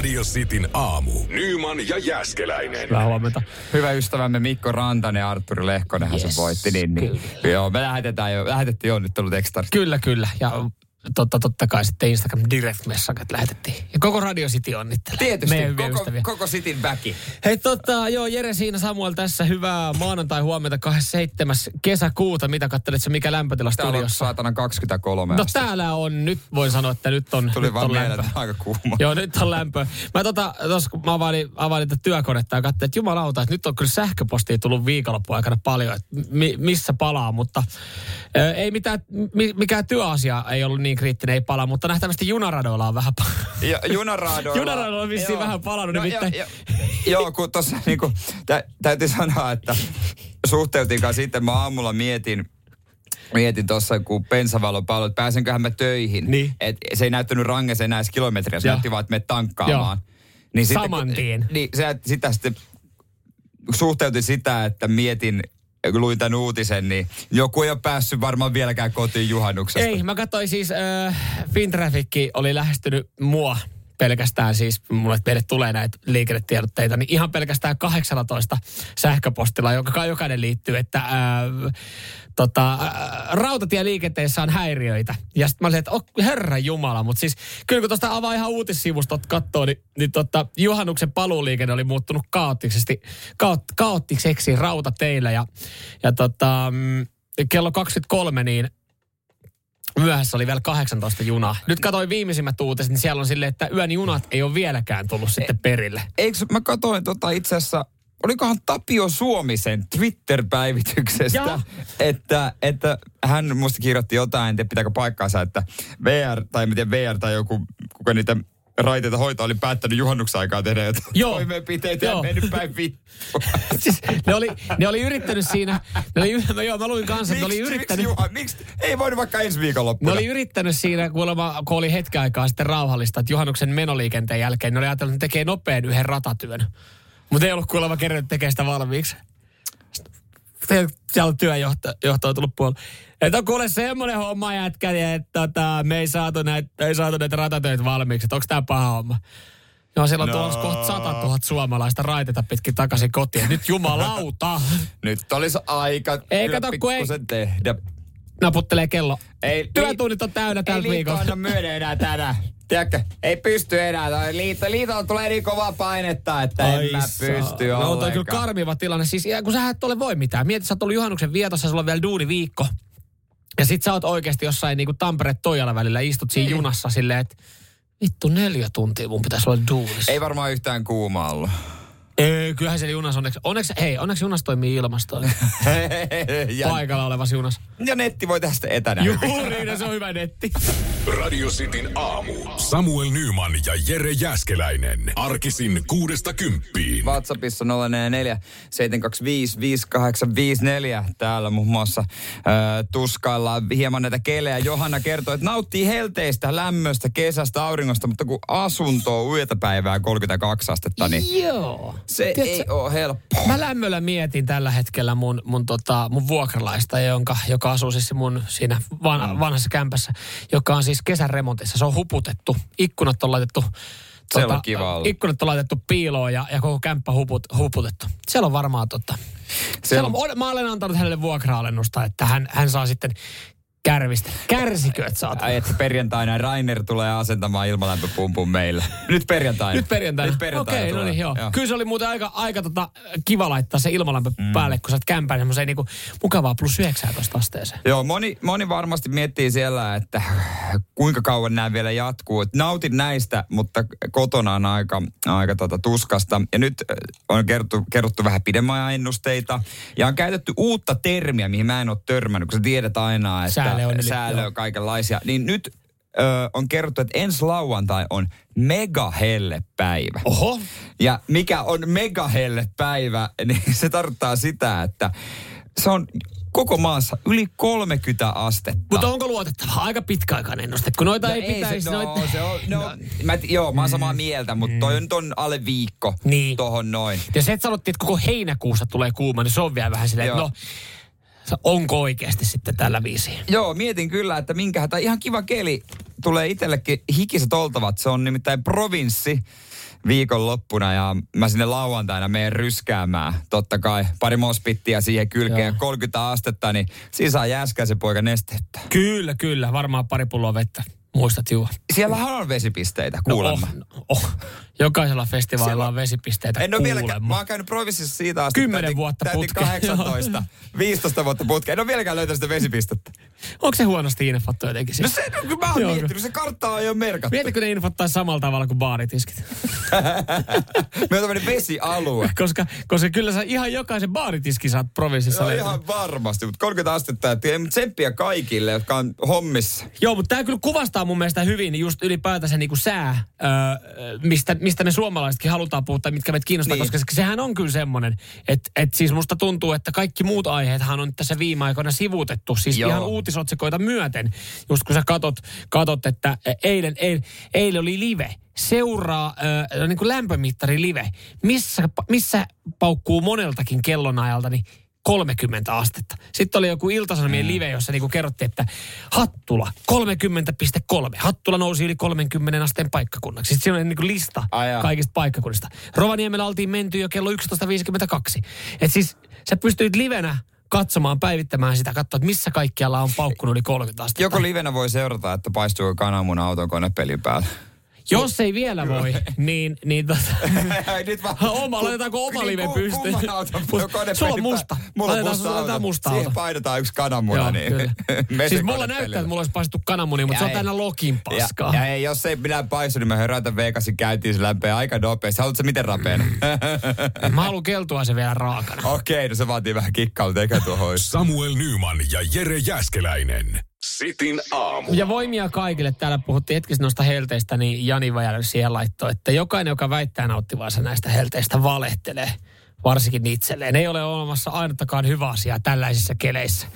Radio Cityn aamu. Nyman ja Jäskeläinen. Hyvää huomenta. Hyvä ystävämme Mikko Rantanen ja Arturi Lehkonenhan Yes, se voitti. Niin, niin. Joo, me lähetetään jo, lähetettiin jo nyt tullut tekstarit. Kyllä, kyllä. Ja totta, totta kai sitten Instagram direct messaget lähetettiin. Ja koko Radio City onnittelee. Tietysti, koko, ystäviä. koko Cityn väki. Hei tota, joo, Jere siinä Samuel tässä. Hyvää maanantai huomenta 27. kesäkuuta. Mitä kattelet se, mikä lämpötila Täällä on studiossa? saatana 23 No astetta. täällä on, nyt voin sanoa, että nyt on, Tuli nyt vaan on mieleen, lämpö. aika kuuma. Joo, nyt on lämpö. Mä tota, tos, kun mä availin, availin tätä työkonetta ja katsoin, että jumalauta, että nyt on kyllä sähköpostia tullut viikonloppujen aikana paljon, että mi, missä palaa, mutta ö, ei mitään, mi, mikään työasia ei ollut niin kriittinen, ei palaa, mutta nähtävästi junaradoilla on vähän pa- Ja junaradoilla. Junaradoilla on vissiin Joo. vähän palannut, No, nimittäin- jo, jo, joo, kun tuossa niinku, tä, täytyy sanoa, että suhteutin kanssa sitten mä aamulla mietin, mietin tuossa, kun bensavalo paloi, että pääsenköhän mä töihin. Niin. Et se ei näyttänyt ranges enää edes kilometriä, se näytti vaan, että me tankkaamaan. Niin Saman kun- tien. Niin, se, sitä sitten suhteutin sitä, että mietin, luin tämän uutisen, niin joku ei ole päässyt varmaan vieläkään kotiin juhannuksesta. Ei, mä katsoin siis, äh, Fintraffic oli lähestynyt mua pelkästään siis, mulle meille tulee näitä liikennetiedotteita, niin ihan pelkästään 18 sähköpostilla, joka jokainen liittyy, että äh, tota, äh, rautatieliikenteessä on häiriöitä. Ja sitten mä olin, että oh, herra jumala, mutta siis kyllä kun tuosta avaa ihan uutissivustot katsoo, niin, niin tota, juhannuksen paluuliikenne oli muuttunut kaoottisesti, kaot, kaoottiseksi rautateillä ja, ja tota, mm, kello 23 niin myöhässä oli vielä 18 junaa. Nyt katsoin viimeisimmät uutiset, niin siellä on silleen, että yön junat ei ole vieläkään tullut sitten perille. Eikö, mä katsoin tota itse asiassa, olikohan Tapio Suomisen Twitter-päivityksestä, Joo. että, että hän musta kirjoitti jotain, en tiedä pitääkö paikkaansa, että VR, tai miten VR tai joku, kuka niitä raiteita hoitaa, oli päättänyt juhannuksen aikaa tehdä jotain Joo. toimenpiteitä ja Joo. mennyt päin vittua. Siis ne oli, ne oli yrittänyt siinä, ne oli, no joo, mä luin kanssa, että ne oli Miksi, miksi, yrittänyt, Juha, miksi, ei voinut vaikka ensi ne viikonloppuna. oli yrittänyt siinä, kuulemma, kun oli hetken aikaa sitten rauhallista, että juhannuksen menoliikenteen jälkeen ne oli ajatellut, että ne tekee nopean yhden ratatyön. Mutta ei ollut kuulemma kerännyt tekemään sitä valmiiksi. Sitten Siellä on työjohto johto tullut puolella. Että on kuule semmoinen homma jätkä, että tota, me ei saatu näitä, ei saatu näitä ratatöitä valmiiksi. Että onko tämä paha homma? Joo, siellä on No. tulossa kohta 100 000 suomalaista raiteita pitkin takaisin kotiin. Nyt jumalauta! Nyt olisi aika Ei kato, kun ei- pikkusen tehdä. Naputtelee kello. Ei, Työtunnit on täynnä Ei tällä viikolla. anna myöden enää tänään. Tiedätkö, ei pysty enää. Toi Liitto, liitolla tulee niin kovaa painetta, että en mä pysty No on kyllä karmiva tilanne. Siis kun sä et ole voi mitään. Mieti, sä oot ollut juhannuksen vietossa, sulla on vielä duuni viikko. Ja sit sä oot oikeasti jossain niinku Tampere-Toijala välillä, istut siinä junassa silleen, että vittu neljä tuntia mun pitäisi olla duunissa. Ei varmaan yhtään kuuma ollut. Ei, kyllähän siellä junassa onneksi, onneksi, hei, onneksi junassa toimii ilmasto. ja, Paikalla olevassa junassa. ja netti voi tästä etänä. Juuri, no se on hyvä netti. Radio Cityn aamu. Samuel Nyman ja Jere Jäskeläinen. Arkisin kuudesta kymppiin. WhatsAppissa 044 725 5854. Täällä muun muassa äh, tuskaillaan hieman näitä kelejä. Johanna kertoo, että nauttii helteistä, lämmöstä, kesästä, auringosta, mutta kun asunto on yötä päivää 32 astetta, niin Joo. se Tiedätkö, ei ole helppoa. Mä lämmöllä mietin tällä hetkellä mun, mun, tota, mun vuokralaista, jonka, joka asuu siis mun siinä van, vanhassa kämpässä, joka on siis kesän remontissa. Se on huputettu. Ikkunat on laitettu... tota, Se on kiva olla. Ikkunat on laitettu piiloon ja, ja koko kämppä huput, huputettu. Siellä on varmaan tota... Siellä on, on, mä olen antanut hänelle vuokra-alennusta, että hän, hän saa sitten kärvistä. Kärsikö, että saat? Ai, että perjantaina Rainer tulee asentamaan ilmalämpöpumpun meille. Nyt perjantaina. Nyt perjantaina. Nyt perjantaina Okei, no tulee. niin joo. Kyllä se oli muuten aika, aika tota, kiva laittaa se ilmalämpö mm. päälle, kun sä oot kämpään semmoiseen niinku mukavaa plus 19 asteeseen. Joo, moni, moni varmasti miettii siellä, että kuinka kauan nämä vielä jatkuu. Et nautin näistä, mutta kotona on aika, aika tota tuskasta. Ja nyt äh, on kerrottu, kerrottu vähän pidemmän ennusteita. Ja on käytetty uutta termiä, mihin mä en ole törmännyt, kun sä tiedät aina, että Säälle on joo. on kaikenlaisia. Niin nyt ö, on kerrottu, että ensi lauantai on mega päivä. Oho. Ja mikä on mega päivä, niin se tarkoittaa sitä, että se on koko maassa yli 30 astetta. Mutta onko luotettava? Aika pitkäaikainen ennuste, kun noita No ei, pitäisi... Se, no, noita... se on, no, mä, et- joo, mä oon samaa mieltä, mutta toi on nyt on alle viikko Niin. tohon noin. Ja se, että sanottiin, että koko heinäkuussa tulee kuuma, niin se on vielä vähän silleen, no, onko oikeasti sitten tällä viisi? Joo, mietin kyllä, että minkä tai ihan kiva keli tulee itsellekin hikiset oltavat. Se on nimittäin provinssi viikonloppuna ja mä sinne lauantaina menen ryskäämään. Totta kai pari mospittia siihen kylkeen Joo. 30 astetta, niin siinä saa jääskäisen poika nestettä. Kyllä, kyllä. Varmaan pari pulloa vettä. Muistat juo. Siellähän on vesipisteitä, No, kuulemma. oh, oh. Jokaisella festivaalilla Siellä- on vesipisteitä En ole vieläkään, kuulemma. mä oon käynyt provinssissa siitä asti. Kymmenen täytin- vuotta täytin putkeen. 18, 15 vuotta putkeen. En ole vieläkään löytänyt sitä vesipistettä. Onko se huonosti infattu jotenkin? No se, no, mä oon miettinyt, se kartta on jo merkattu. Mietitkö ne infottaisi samalla tavalla kuin baaritiskit? Me on tämmöinen vesialue. koska, koska kyllä sä ihan jokaisen baaritiski saat provinssissa Joo, löytää. ihan varmasti, mutta 30 astetta, ja tsemppiä kaikille, jotka on hommissa. Joo, mutta tämä kyllä kuvastaa mun mielestä hyvin just ylipäätänsä niin kuin sää, öö, mistä, mistä me suomalaisetkin halutaan puhua tai mitkä meitä kiinnostaa, Niin. koska se- sehän on kyllä semmoinen, että et siis musta tuntuu, että kaikki muut aiheethan on tässä viime aikoina sivuutettu, siis Joo. Ihan uutisotsikoita myöten. Just kun sä katot, katot että eilen, eilen, eilen oli live, seuraa öö, niin kuin lämpömittari live, missä, missä paukkuu moneltakin kellonajalta, niin 30 astetta. Sitten oli joku iltasanomien Mm. live, jossa niinku kerrottiin, että Hattula 30,3. Hattula nousi yli 30 asteen paikkakunnaksi. Sitten siinä oli niinku lista Ai jaa. kaikista paikkakunnista. Rovaniemellä oltiin menty jo kello 11.52. Et siis sä pystyit livenä katsomaan, päivittämään sitä, katsoa, että missä kaikkialla on paukkunut yli 30 astetta. Joko livenä voi seurata, että paistuuko kananmun auton konepelin päällä. Jos ei vielä voi, niin, niin tota, Nyt vaan- Oma, laitetaanko oma Niin, live pystyyn? sulla on musta. Mulla on Laitetaan- musta auto. musta Siihen auto. painetaan yksi kananmuna, Joo, niin kyllä. Siis mulla näyttää, että mulla olisi paistettu kananmunia, mutta se on Ja täynnä ei. lokin paskaa. Ja, ja ei, jos ei minä paistu, niin mä herätän Vegasin käyntiin, se lämpee aika nopeasti. Haluatko miten rapeena? Mä haluan keltua se vielä raakana. Okei, no se vaatii vähän kikkailuta, eikä tuo hois. Samuel Nyman ja Jere Jäskeläinen. Sitin aamu. Ja voimia kaikille. Täällä puhuttiin hetki noista helteistä, niin Jani Vajanen siihen laittoi, että jokainen, joka väittää nauttivansa näistä helteistä, valehtelee varsinkin itselleen. Ei ole olemassa ainuttakaan hyvä asiaa tällaisissa keleissä.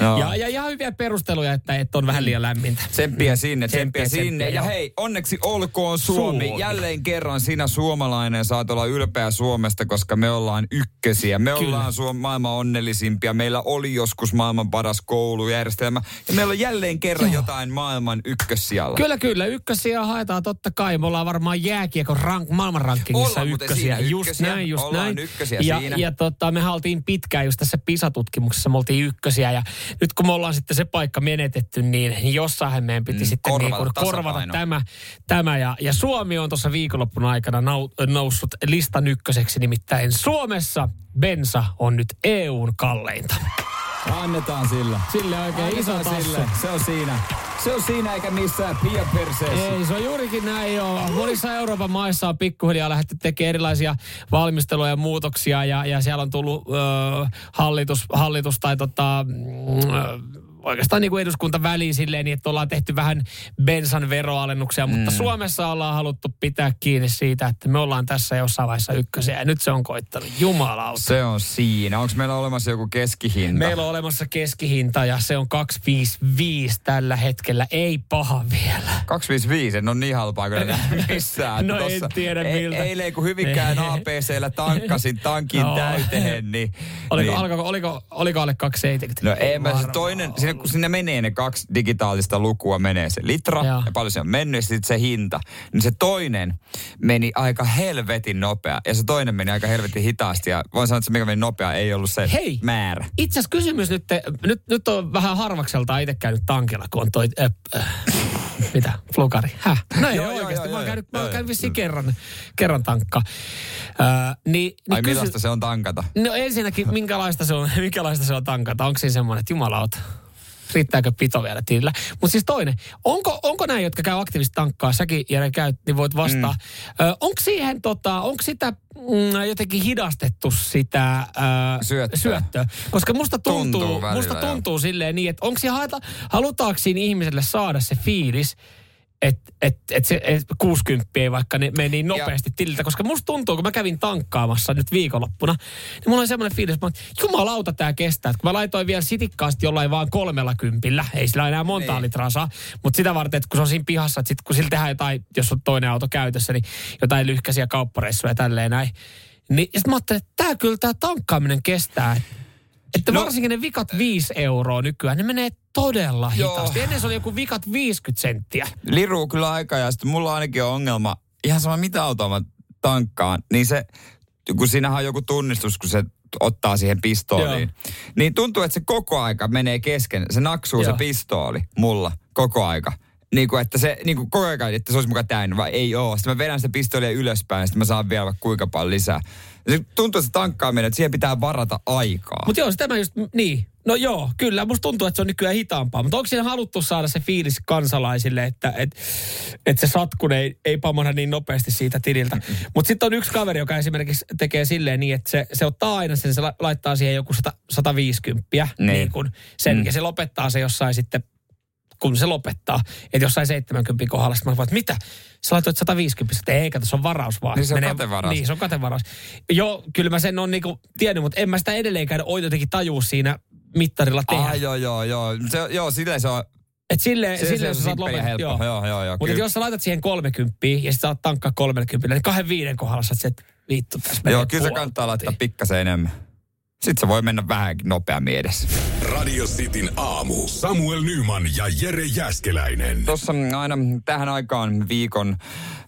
No. Ja, ja ihan hyviä perusteluja, että, että on vähän liian lämmintä. Tsemppiä sinne, tsemppiä, Tsemppiä, sinne. tsemppiä, ja hei, onneksi olkoon Suomi. Suomi. Jälleen kerran sinä suomalainen saat olla ylpeä Suomesta, koska me ollaan ykkösiä. Me Kyllä. ollaan Suom- maailman onnellisimpia. Meillä oli joskus maailman paras koulujärjestelmä. Ja meillä on jälleen kerran Joo. jotain maailman ykkössijalla. Kyllä, kyllä. Ykkösiä haetaan totta kai. Me ollaan varmaan jääkiekon rank, maailmanrankingissa Ollaan muuten ykkösiä. Just ykkösiä. näin, just Ollaan näin. ykkösiä ja, siinä. ja tota, me oltiin pitkään just tässä PISA-tutkimuksessa, me oltiin ykkösiä. Ja nyt kun me ollaan sitten se paikka menetetty, niin jossain meidän piti Mm, sitten korvata niin kuin korvata tämä. tämä. Ja, ja Suomi on tuossa viikonloppun aikana nau, noussut listan ykköseksi, nimittäin Suomessa bensa on nyt EUn kalleinta. Annetaan sillä. Sille oikein iso tassu. Se on siinä. Se on siinä eikä missään pia perseessä. Ei, se on juurikin näin joo. Monissa Euroopan maissa on pikkuhiljaa lähdetty tekemään erilaisia valmisteluja ja muutoksia ja, ja siellä on tullut ö, hallitus, hallitus tai tota, mm, ö, oikeastaan niin kuin eduskunta väliin silleen, niin että ollaan tehty vähän bensan veroalennuksia, mutta Mm. Suomessa ollaan haluttu pitää kiinni siitä, että me ollaan tässä jossain vaiheessa ykkösiä ja nyt se on koittanut. Jumalauta. Se on siinä. Onko meillä olemassa joku keskihinta? Meillä on olemassa keskihinta ja se on 255 tällä hetkellä. Ei paha vielä. 255, en ole niin halpaa kuin missään. No en Tossa tiedä e- miltä. Eilen kun Hyvinkään Ei. APCllä tankkasin tankin No. täyteen, niin... Oliko, niin, alko, oliko, oliko alle 270? No ei, mä, se varmaan toinen, ole. Siinä, kun sinne menee ne kaksi digitaalista lukua, menee se litra Joo. ja paljon se on mennyt ja sitten se hinta. Niin se toinen meni aika helvetin nopea ja se toinen meni aika helvetin hitaasti ja voin sanoa, että se mikä meni nopea ei ollut se Hei. määrä. Itse asiassa kysymys nyt, nyt, nyt on vähän harvakselta itse käynyt tankilla, kun on toi, äh, äh, mitä, flukari, häh? No ei Joo, oikeasti, joo, mä oon joo, käynyt, mä joo, oon käynyt vissiin kerran, kerran tankka. Äh, niin, Ai niin millaista se on tankata? No ensinnäkin, minkälaista se on, minkälaista se on tankata? Onko siinä semmoinen, että jumalauta? Riittääkö pito vielä tilillä. Mutta siis toinen, onko, onko näin, jotka käy aktiivisesti tankkaa, säkin Jere käyt, niin voit vastaa. Mm. onko siihen, tota, onko sitä mm, jotenkin hidastettu sitä äh, Syöttöä. syöttöä? Koska musta tuntuu, Tuntuu välillä, musta tuntuu silleen niin, että onko haeta, halutaanko siinä ihmiselle saada se fiilis, että et, et se et 60 ei vaikka ne meni niin nopeasti tililtä. Koska musta tuntuu, kun mä kävin tankkaamassa nyt viikonloppuna, niin mulla oli semmoinen fiilis, että jumalauta tää kestää. Et kun mä laitoin vielä sitikkaasti jollain vaan kolmella kympillä, ei sillä enää monta Niin. litraa saa, mutta sitä varten, että kun se on siinä pihassa, että sit kun sillä tehdään jotain, jos on toinen auto käytössä, niin jotain lyhkäisiä kauppareissuja ja tälleen näin. Niin sitten mä ajattelin, että tää kyllä tää tankkaaminen kestää. Että No- varsinkin ne vikat 5 euroa nykyään, ne menee todella Joo. hitaasti. Ennen se oli joku vikat 50 senttiä. liruu kyllä aikaa ja sitten mulla ainakin on ongelma, ihan sama mitä autoa mä tankkaan, niin se, kun siinähän on joku tunnistus, kun se ottaa siihen pistooliin, niin tuntuu, että se koko aika menee kesken. Se naksuu Joo. se pistooli mulla koko aika. Niin kuin, että se niin kuin koko aika, että se olisi mukaan täynnä, vai ei oo. Sitten mä vedän sitä pistoolia ylöspäin ja sitten mä saan vielä vaikka kuinka paljon lisää. Se tuntuu, että se tankkaaminen, että siihen pitää varata aikaa. Mutta joo, sitä mä just, niin. No joo, kyllä, musta tuntuu, että se on nykyään hitaampaa. Mutta onko siinä haluttu saada se fiilis kansalaisille, että et, et se satkun ei, ei pamana niin nopeasti siitä tililtä. Mutta sitten on yksi kaveri, joka esimerkiksi tekee silleen niin, että se, se ottaa aina sen, se la- laittaa siihen joku 100, 150, niin. Niin. kun sen, mm. ja se lopettaa se jossain sitten kun se lopettaa, että jossain 70 kohdalla, sitten mä vaan, että mitä? Sä laitoit 150, että ei, kato, se on varaus vaan. Niin se on katevaraus. Niin, se on katevaraus. Joo, kyllä mä sen on niinku tiennyt, mutta en mä sitä edelleenkään ole jotenkin tajuu siinä mittarilla tehdä. Ah, joo, joo, joo. Se, joo, silleen se on, Et sille, se, sille, se ja lopettaa. helppo. Joo, joo, joo. Mutta kyllä. jos sä laitat siihen 30 ja sit saat tankkaa 30, niin kahden viiden kohdalla sä oot se, että vittu tässä menee Joo, kyllä se kannattaa laittaa pikkasen enemmän. Sitten se voi mennä vähän nopeammin edes. Radio Cityn aamu. Samuel Nyman ja Jere Jäskeläinen. Tuossa aina tähän aikaan viikon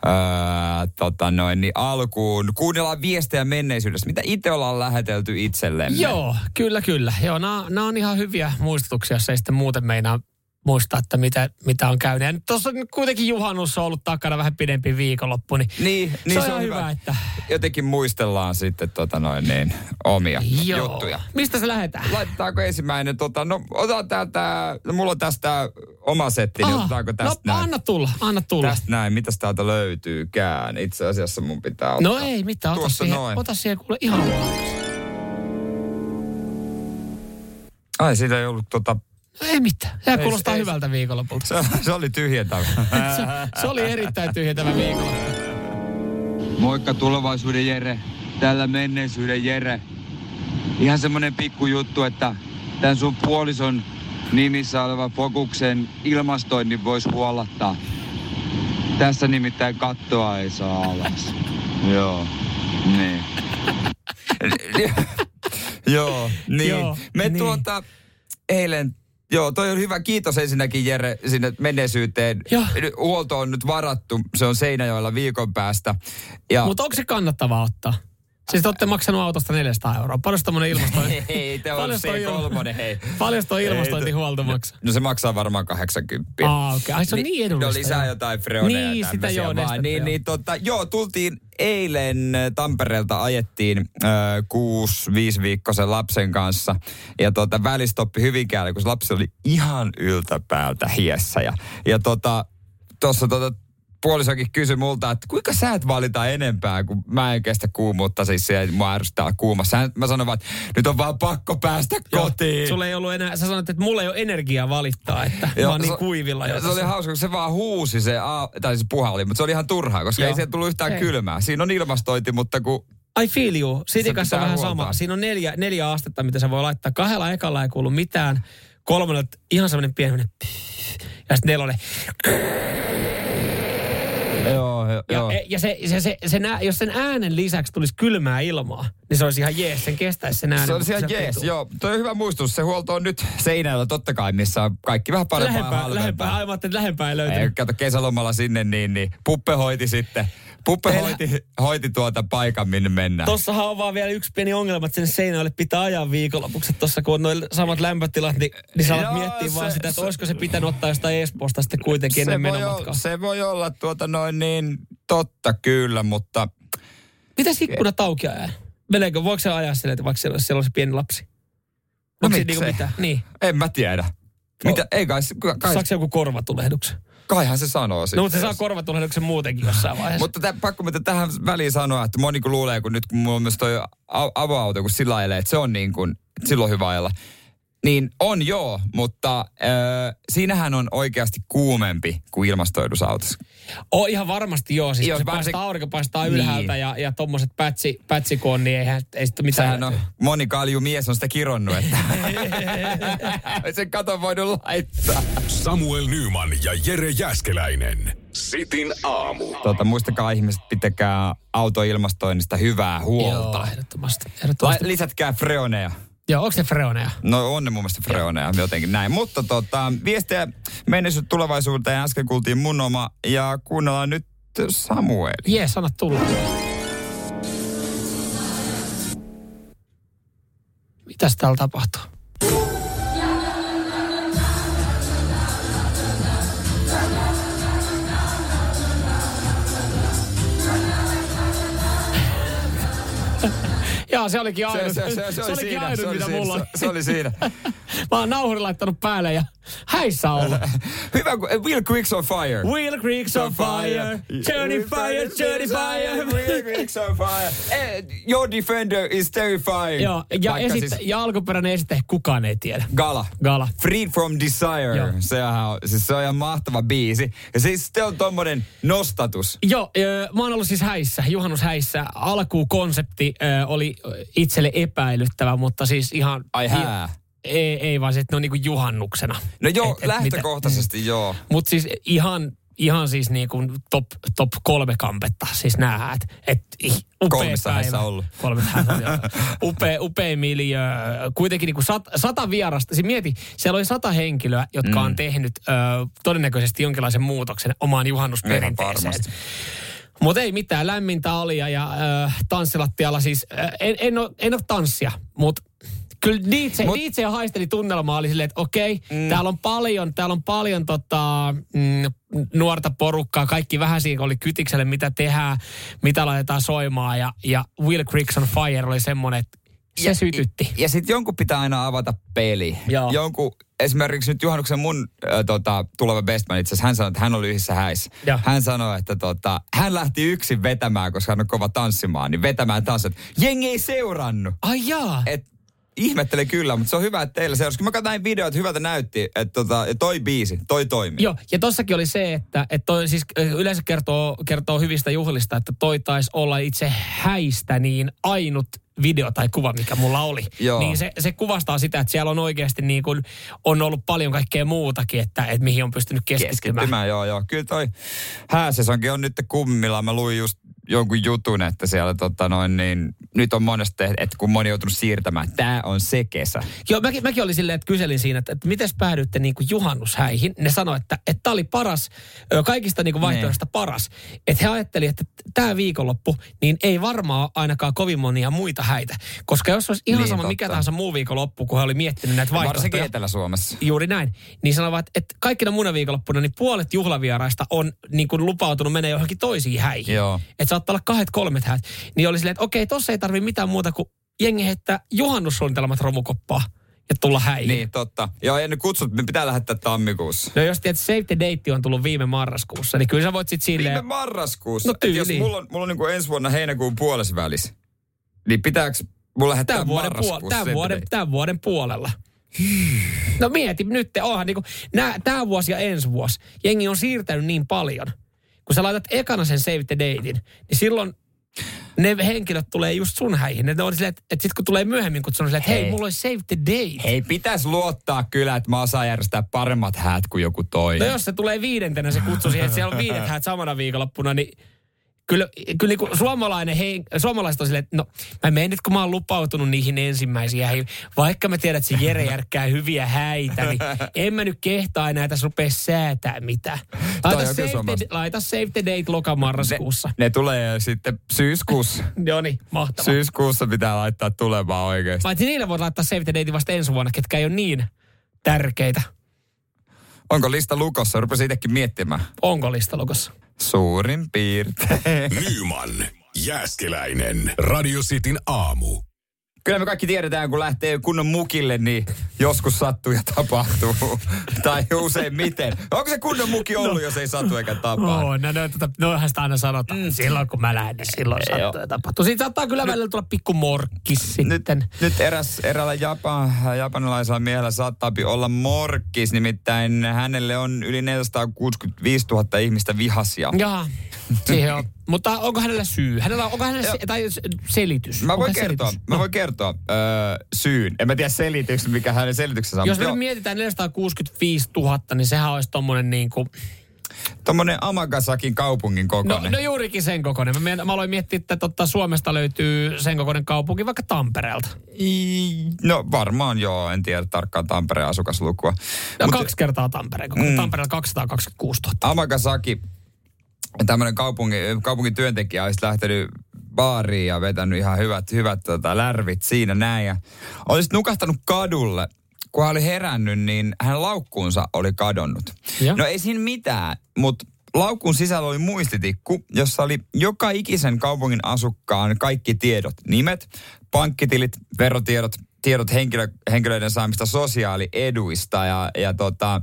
ää, tota noin, niin alkuun kuunnellaan viestejä menneisyydestä. Mitä itse ollaan lähetelty itsellemme? Joo, kyllä, kyllä. Joo, nämä on ihan hyviä muistutuksia, jos ei sitten muuten meinaa muistaa, että mitä, mitä on käynyt. Ja nyt tuossa on kuitenkin juhannus on ollut takana vähän pidempi viikonloppu, niin, Niin, niin se on ihan hyvä, että... Jotenkin muistellaan sitten tota noin, niin, omia Joo. juttuja. Mistä se lähdetään? Laitetaanko ensimmäinen, tota, no otetaan täältä, no mulla on tästä oma setti, niin otetaanko tästä no, näin? anna tulla, anna tulla. Tästä näin, mitäs täältä löytyykään? Itse asiassa mun pitää ottaa. No ei mitään, ota Tuossa siihen, noin. ota siihen kuule ihan Ai, siitä ei ollut tota... No ei mitään. Tämä kuulostaa ei hyvältä viikonlopulta. Se, se oli tyhjentävä. Se, se oli erittäin tyhjentävä viikonloppu. Moikka tulevaisuuden Jere, täällä menneisyyden Jere. Ihan semmonen pikku juttu, että tämän sun puolison nimissä oleva Fokuksen ilmastoinnin voisi huolattaa. Tässä nimittäin kattoa ei saa alas. Joo, niin. Joo, niin. Joo, Me niin. tuota, eilen, joo, toi on hyvä. Kiitos ensinnäkin Jere sinne menneisyyteen. Joo. Huolto on nyt varattu. Se on Seinäjoella viikon päästä. Ja Mutta onko se kannattavaa ottaa? Siis te olette maksanut autosta 400 euroa. Paljon tommonen ilmastointi? Ei, te on toi se kolmonen, hei. Paljon toi ilmastointihuolto maksaa? No se maksaa varmaan 80. Aa, okei. Ai, se on niin edullista, No lisää jotain freoneja Niin, ja sitä joo, vaan. Niin, niin tota, joo, tultiin eilen Tampereelta ajettiin äh, kuusi, viisi viikkoisen lapsen kanssa. Ja tota, välistoppi Hyvinkäällä, kun se lapsi oli ihan yltäpäältä hiessä. Ja, ja tota, tuossa tota, puolisokin kysyi multa, että kuinka sä et valita enempää, kun mä en kestä kuumuutta, siis se mua ärsyttää kuumassa. Mä sanoin vaan, että nyt on vaan pakko päästä Joo, kotiin. Sulla ei ollut enää, sä sanoit, että mulla ei ole energiaa valittaa, että mä oon niin se- kuivilla jo. Se oli hauska, kun se vaan huusi se, tai siis puha oli, mutta se oli ihan turhaa, koska Joo. ei sieltä tullut yhtään Ei. kylmää. Siinä on ilmastointi, mutta kun I feel you. City Se kanssa on vähän huolta. sama. Siinä on neljä, neljä astetta, mitä sä voi laittaa. Kahdella ekalla ei kuulu mitään. Kolmella ihan semmoinen pieni ja sitten nelonen. Joo, joo. Ja, e- ja se, se, se, se jos sen äänen lisäksi tulisi kylmää ilmaa, niin se olisi ihan jees. Sen kestäisi sen äänen. Se on mutta ihan jees, tuntuu. joo. Toi on hyvä muistus. Se huolto on nyt seinällä totta kai, missä on kaikki vähän parempaa ja Lähempää, lähempää. Aivan, että lähempää ei löytynyt. kato kesälomalla sinne, niin, niin Puppe hoiti sitten. Puppe Teillä- hoiti, hoiti tuota paikan, minne mennään. Tossahan on vaan vielä yksi pieni ongelma, että sen seinälle pitää ajaa viikonlopuksi. Tuossa kun on noin samat lämpötilat, niin, niin Joo, miettiä vaan sitä, että se- olisiko se pitänyt ottaa jostain Espoosta sitten kuitenkin se, ennen menomatkaa. se voi olla tuota noin niin totta kyllä, mutta Mitäs ikkunat auki ajaa? Meneekö, voiko se ajaa sille, että vaikka siellä, olisi- siellä se pieni lapsi? No niinku miksei? mitään? Niin. en mä tiedä. Mitä? Ei kai, kai, Saako se joku korvatulehduksen? kaihan se sanoo sitten. No, mutta se saa korvatulehduksen muutenkin jossain vaiheessa. Mutta tä, pakko mitä tähän väliin sanoa, että moni kun luulee, kun nyt kun mulla on myös toi avoauto, kun sillä ajelee, että se on niin kuin, silloin hyvä ajella. Niin on joo, mutta äh, siinähän on oikeasti kuumempi kuin ilmastoidussa autossa. O, ihan varmasti joo. Siis Joo, se varsin- paistaa, aurinko paistaa Niin. ylhäältä ja, ja tommoset pätsi, pätsikoon, niin eihän ei sitten mitään. Sehän on, moni kalju mies on sitä kironnut, että sen katon voinut laittaa. Samuel Nyman ja Jere Jäskeläinen. Sitin aamu. Tota, muistakaa ihmiset, pitäkää autoilmastoinnista hyvää huolta. Joo, ehdottomasti. Ehdottomasti. lisätkää freoneja. Joo, onko se freoneja? No on ne mun mielestä freoneja, jotenkin näin. Mutta tota, viestejä menneisyyttä tulevaisuuteen äsken kuultiin mun oma ja kuunnellaan nyt Samuel. Jees, anna tulla. Mitäs täällä tapahtuu? Jaa, se olikin ainut. Se, se, se, se, oli olikin siinä, ainut, se, oli mitä siinä, mulla se, se oli siinä. Mä oon nauhurin laittanut päälle ja häissä ollut. Hyvä, kun Will Quicks on fire. Wheel Creek's on fire, Journey fire, Journey fire. Will Quicks on fire. Eh, Your defender is terrifying. Joo, ja, esit- siis ja alkuperäinen esite kukaan ei tiedä. Gala. Gala. Freed from Desire. Joo. Sehän on, siis se on ihan mahtava biisi. Ja siis se on tommonen nostatus. Joo, mä oon ollut siis häissä, juhannushäissä. Alkuun konsepti oli itselle epäilyttävä, mutta siis ihan... Ai hää. Ei, ei vaan se, että ne on niinku juhannuksena. No joo, Et- et lähtökohtaisesti joo. Mutta siis ihan, ihan siis niinku top, top kolme kampetta, siis nää häät. Et, upea Kolmessa päivä. ollut. Kolme upea, upea miljö. Kuitenkin niinku sat, sata vierasta. Siis mieti, siellä oli sata henkilöä, jotka mm. on tehnyt ö, todennäköisesti jonkinlaisen muutoksen omaan juhannusperinteeseen. Mutta ei mitään, lämmintä oli ja, ja äh, tanssilattialla siis, en, en, ole, en ole tanssia, mutta kyllä DJ, Mut- DJ haisteli tunnelmaa, oli silleen, että okei, mm. täällä on paljon, täällä on paljon tota, mm, nuorta porukkaa, kaikki vähän siinä oli kytikselle, mitä tehdään, mitä laitetaan soimaan ja, ja Will Creeks on Fire oli semmoinen, että se sytytti. Ja sitten jonkun pitää aina avata peli. Joo. Jonkun, esimerkiksi nyt juhannuksen mun äh, tota, tuleva bestman itse hän sanoi, että hän oli yhdessä häissä. Joo. Hän sanoi, että tota, hän lähti yksin vetämään, koska hän on kova tanssimaan, niin vetämään tanssit. Jengi ei seurannut. Ai jaa. Et, ihmettele kyllä, mutta se on hyvä, että teillä seurasi. Kun mä katsoin videoita, hyvältä näytti, että tota, toi biisi, toi toimii. Joo, ja tossakin oli se, että, että toi siis yleensä kertoo, kertoo hyvistä juhlista, että toi taisi olla itse häistä niin ainut video tai kuva, mikä mulla oli. Joo. Niin se, se kuvastaa sitä, että siellä on oikeasti niin kuin, on ollut paljon kaikkea muutakin, että, että mihin on pystynyt keskittymään. Keskittymään, joo, joo. Kyllä toi hääsesonkin on nyt kummilla. Mä luin just jonkun jutun, että siellä tota noin, niin nyt on monesti, että kun moni on joutunut siirtämään, tämä on se kesä. Joo, mäkin, mäkin olin silleen, että kyselin siinä, että, että miten päädyitte niin kuin juhannushäihin. Ne sanoi, että että tämä oli paras, kaikista niin kuin vaihtoehdosta paras. Että he ajatteli, että tämä viikonloppu, niin ei varmaan ainakaan kovin monia muita häitä. Koska jos olisi ihan Niin, sama mikä totta. tahansa muu viikonloppu, kun he oli miettinyt näitä Varsinkin vaihtoehtoja. Etelä-Suomessa. Juuri näin. Niin sanovat, että kaikkina muina viikonloppuna niin puolet juhlavieraista on niin kuin lupautunut mennä johonkin toisiin häihin. Joo. Että saattaa olla kahdet kolmet häät. Niin oli silleen, että okei, tossa ei tarvi mitään muuta kuin jengi heittää juhannussuunnitelmat romukoppaa ja tulla häihin. Niin, totta. Joo, ja ne kutsut me pitää lähettää tammikuussa. No jos tiedät, Save the Date on tullut viime marraskuussa, niin kyllä sä voit sit Viime silleen... marraskuussa. No Et jos mulla on, mulla on niin kuin ensi vuonna heinäkuun puolessa välissä, niin pitääkö mulla lähettää Tämän vuoden, puol- tämän, vuoden, tämän vuoden puolella. No mieti nyt, onhan niinku, nää, tämä vuosi ja ensi vuosi, jengi on siirtänyt niin paljon. Kun sä laitat ekana sen Save the Datein, niin silloin ne henkilöt tulee just sun häihin. Ne on silleen, että, että sit kun tulee myöhemmin, kun silleen, että hei, Hei. mulla olisi Save the Date. Hei, pitäisi luottaa kyllä, että mä osaan järjestää paremmat häät kuin joku toinen. No jos se tulee viidentenä se kutsu siihen, että siellä on viidet häät samana viikonloppuna, niin kyllä, kyllä niin kuin suomalainen hei, suomalaiset on silleen, että no mä menen nyt, kun mä oon lupautunut niihin ensimmäisiin häihin, vaikka mä tiedän, että se Jere järkkää hyviä häitä, niin en mä nyt kehtaa enää tässä rupea säätää mitään. Laita, save the, laita save the date lokamarraskuussa. Ne tulee sitten syyskuussa. Joo niin, mahtavaa. syyskuussa pitää laittaa tulemaan oikeasti. Paitsi niille voi laittaa save the date vasta ensi vuonna, ketkä ei ole niin tärkeitä. Onko lista lukossa? Rupesin itsekin miettimään. Onko lista logossa? Suurin piirtein. Nyman, Jääskeläinen. Radio Cityn aamu. Kyllä me kaikki tiedetään, kun lähtee kunnon mukille, niin joskus sattuu ja tapahtuu. tai usein miten. Onko se kunnon muki ollut, no. jos ei satu eikä tapaa? Oo, no, no, tota, noihän sitä aina sanotaan. Mm. Silloin kun mä lähden, niin silloin sattuu ja tapahtuu. Siitä saattaa kyllä välillä tulla pikku morkkis Nyt, sitten. nyt eräs, eräällä Japan, japanilaisella miehellä saattaa olla morkkis, nimittäin hänelle on yli 465 000 ihmistä vihasia. Jaa, siihen on. Mutta onko hänellä syy? Hänellä, onko hänellä se, tai selitys? Mä voin kertoa, selitys? mä voin kertoa öö, syyn. En mä tiedä selityksen, mikä hänen selityksensä on. Jos me mietitään 465 000, niin sehän olisi tommonen niin kuin, Tommonen Amagasakin kaupungin no, kokoinen. no juurikin sen kokoinen. Mä, mä aloin miettiä, että totta, Suomesta löytyy sen kokoinen kaupunki vaikka Tampereelta. I- No varmaan joo, en tiedä tarkkaan Tampereen asukaslukua. No, Mut kaksi kertaa Tampereen kokoinen. Mm. Tampereella 226 000. Amagasaki, tämmöinen kaupungin, kaupungin työntekijä, olisi lähtenyt baariin ja vetänyt ihan hyvät, hyvät tota, lärvit siinä näin. Ja olisi nukahtanut kadulle. Kun hän oli herännyt, niin hänen laukkuunsa oli kadonnut. Ja? No ei siinä mitään, mutta laukun sisällä oli muistitikku, jossa oli joka ikisen kaupungin asukkaan kaikki tiedot. Nimet, pankkitilit, verotiedot, tiedot henkilö, henkilöiden saamista sosiaalieduista. Ja, ja tota,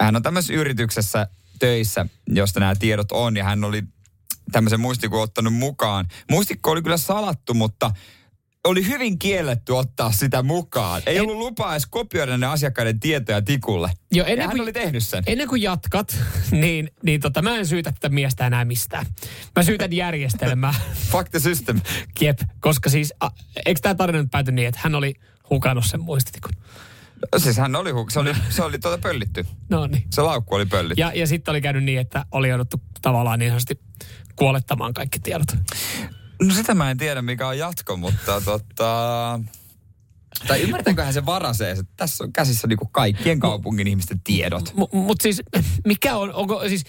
hän on tämmöisessä yrityksessä töissä, josta nämä tiedot on. Ja hän oli tämmöisen muistikon ottanut mukaan. Muistikko oli kyllä salattu, mutta oli hyvin kielletty ottaa sitä mukaan. Ei ollut lupaa edes kopioida ne asiakkaiden tietoja tikulle. Jo, Ja ennen hän kuin, oli tehnyt sen. ennen kuin jatkat, niin, niin tota, mä en syytä tätä miestä enää mistään. Mä syytän järjestelmää, Fuck the system. Jep, koska siis, a, eikö tämä tarina nyt pääty niin, että hän oli hukannut sen muistitikun? Siis hän oli, se oli, se oli tuota pöllitty. No niin. Se laukku oli pöllitty. Ja, ja sitten oli käynyt niin, että oli jouduttu tavallaan niin sanotusti kuolettamaan kaikki tiedot. No sitä mä en tiedä, mikä on jatko, mutta tota... Tai ymmärtääköhän se varasee, että tässä on käsissä niinku kaikkien kaupungin ihmisten tiedot. Mutta mut siis, mikä on, onko siis,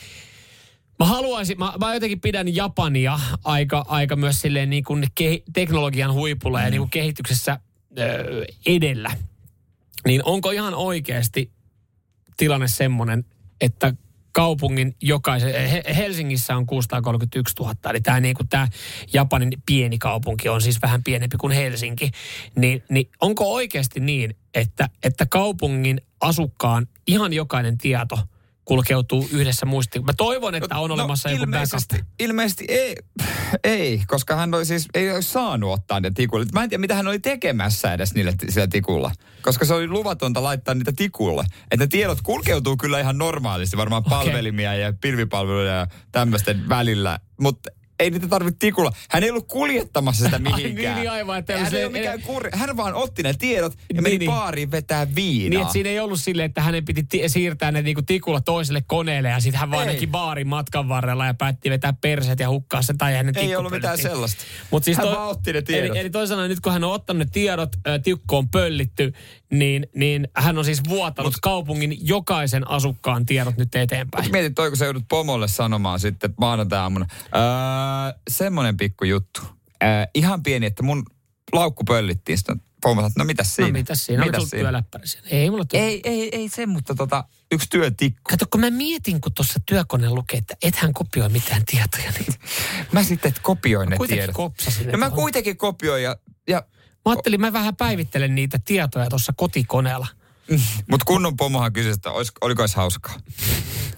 mä haluaisin, mä, mä jotenkin pidän Japania aika, aika myös silleen niin kuin ke, teknologian huipulla ja niin kuin kehityksessä ö, edellä. Niin onko ihan oikeasti tilanne semmoinen, että kaupungin jokaisen, He- Helsingissä on 631 000, eli tämä niinku tää Japanin pieni kaupunki on siis vähän pienempi kuin Helsinki, niin, niin onko oikeasti niin, että, että kaupungin asukkaan ihan jokainen tieto kulkeutuu yhdessä muistiin? Mä toivon, että on olemassa joku No, ilmeisesti, backup. ilmeisesti ei, ei, koska hän oli siis, ei olisi saanut ottaa ne tikulle. Mä en tiedä, mitä hän oli tekemässä edes niille, sillä tikulla. Koska se oli luvatonta laittaa niitä tikulle. Että ne tiedot kulkeutuu kyllä ihan normaalisti, varmaan Okei. palvelimia ja pilvipalveluja ja tämmöisten välillä. Mutta ei niitä tarvitse tikulla. Hän ei ollut kuljettamassa sitä Ai mihinkään. niin, aivan, että hän se- ei mikään kurri. Hän vaan otti ne tiedot ja meni Niin, niin. baariin vetää viinaa. Niin, että siinä ei ollut silleen, että hänen piti ti- siirtää ne niinku tikulla toiselle koneelle ja sitten hän vaan näki baarin matkan varrella ja päätti vetää perset ja hukkaa sen tai hänen Ei ollut mitään sellaista. Mut siis Hän vaan otti ne tiedot. Eli, eli sanoen, nyt kun hän on ottanut ne tiedot, ä, tikku on pöllitty, niin, niin hän on siis vuotanut Mut, kaupungin jokaisen asukkaan tiedot nyt eteenpäin. Mietit, toi, kun sä joudut pomolle sanomaan sitten maanantai-aamuna. Öö, semmonen pikku juttu. Öö, ihan pieni, että mun laukku pöllittiin. Sitten pomo että no mitäs siinä? No mitäs siinä? Mitäs siinä? työläppäri siinä? Ei mulla työ... Ei, ei, ei se, mutta tota, yksi työtikku. Kato, kun mä mietin, kun tuossa työkone lukee, että et hän kopioi mitään tietoja. Niin Mä sitten et kopioin ne kuitenkin tiedot. kopsasin. Ja mä että- kuitenkin kopioin ja, ja Mä ajattelin, mä vähän päivittelen niitä tietoja tuossa kotikoneella. mut kunnon pomohan kysyi, että olis, oliko edes hauskaa.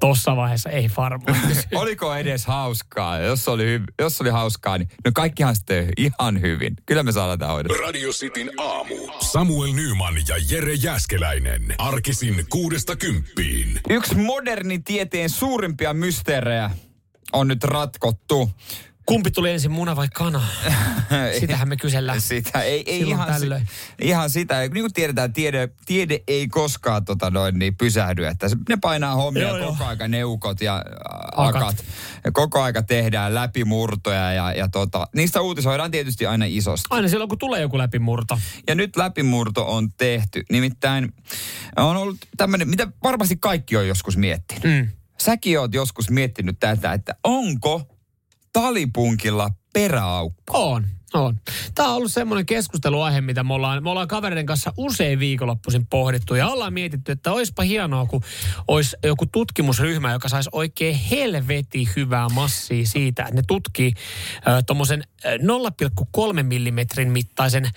Tossa vaiheessa ei varmaan. oliko edes hauskaa? Jos oli, hyv- jos oli hauskaa, niin no kaikkihan sitten ihan hyvin. Kyllä me saadaan tämä hoidettua. Radio Cityn aamu. Samuel Nyman ja Jere Jäskeläinen. Arkisin kuudesta kymppiin. Yksi modernin tieteen suurimpia mysteerejä on nyt ratkottu. Kumpi tuli ensin, muna vai kana? Sitähän me kysellään. Sitä ei, ei Silloin ihan, tällöin. si- ihan sitä. Niin kuin tiedetään, tiede, tiede ei koskaan tota noin, niin pysähdy. Että ne painaa hommia Joo, koko joo. aika, neukot ja äh, Akat. akat. Ja koko aika tehdään läpimurtoja ja, ja tota, niistä uutisoidaan tietysti aina isosti. Aina silloin, kun tulee joku läpimurto. Ja nyt läpimurto on tehty. Nimittäin on ollut tämmöinen, mitä varmasti kaikki on joskus miettinyt. Mm. Säkin oot joskus miettinyt tätä, että onko talipunkilla peräaukko? On, on. Tämä on ollut semmoinen keskusteluaihe, mitä me ollaan, me ollaan kavereiden kanssa usein viikonloppuisin pohdittu. Ja ollaan mietitty, että olisipa hienoa, kun olisi joku tutkimusryhmä, joka saisi oikein helveti hyvää massia siitä, että ne tutkii äh, tuommoisen 0,3 millimetrin mittaisen äh,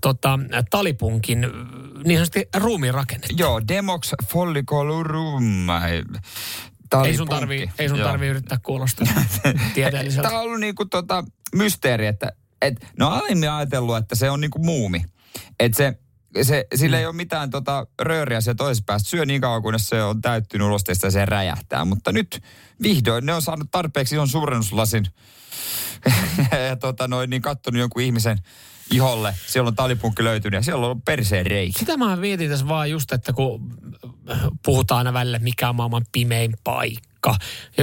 tota, talipunkin niin sanotusti ruumiin rakennetta. Joo, Demox follicolorum. Ei sun tarvii, ei sun tarvii yrittää kuulostaa tieteelliseltä. Tämä on ollut niinku tota mysteeri, että et, no aiemmin ajatellut, että se on niinku muumi. Että se, se, sillä mm. ei ole mitään tota rööriä siellä toisessa päästä. Syö niin kauan, kunnes se on täyttynyt ulosteista ja se räjähtää. Mutta nyt vihdoin ne on saanut tarpeeksi on suurennuslasin. ja tota noin, niin kattonut jonkun ihmisen iholle. Siellä on talipunkki löytynyt ja siellä on perseen reikä. Sitä mä mietin tässä vaan just, että kun puhutaan aina välillä, mikä on maailman pimein paikka.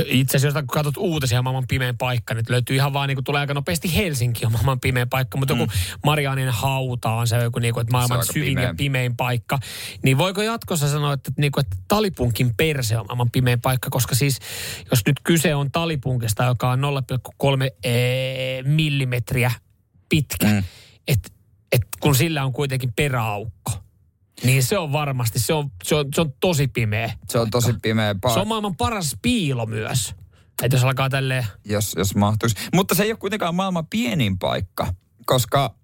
Itse asiassa, kun katsot uutisia maailman pimein paikka, niin löytyy ihan vaan, niin kuin tulee aika nopeasti Helsinki on maailman pimein paikka, mutta mm. joku Marianin hauta on se joku, niin kuin, että maailman syvin pimein. ja pimein paikka. Niin voiko jatkossa sanoa, että, niin kuin, että talipunkin perse on maailman pimein paikka, koska siis jos nyt kyse on talipunkista, joka on 0,3 millimetriä pitkä, mm että et kun sillä on kuitenkin peräaukko, niin se on varmasti, se on, se on, se on tosi pimeä. Se on tosi pimeä paikka. Se on maailman paras piilo myös. Että jos alkaa tälleen... Jos, jos mahtuisi. Mutta se ei ole kuitenkaan maailman pienin paikka, koska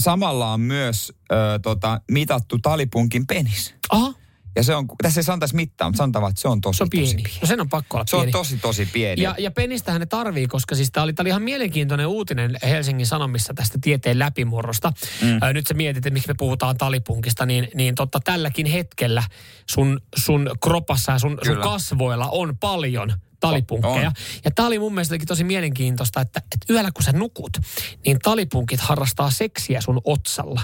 samalla on myös ö, tota, mitattu talipunkin penis. Aha. Ja se on, tässä ei sanotaisi mitään, mutta sanotaan, että se on tosi, se on pieni. tosi pieni. No sen on pakko olla Se pieni. on tosi, tosi pieni. Ja, ja penistähän ne tarvii, koska siis tämä oli, tää oli ihan mielenkiintoinen uutinen Helsingin Sanomissa tästä tieteen läpimurrosta. Mm. Ää, nyt sä mietit, että miksi me puhutaan talipunkista, niin, niin totta tälläkin hetkellä sun, sun kropassa ja sun, sun kasvoilla on paljon talipunkkeja. On. Ja tämä oli mun mielestä tosi mielenkiintoista, että, että yöllä kun sä nukut, niin talipunkit harrastaa seksiä sun otsalla.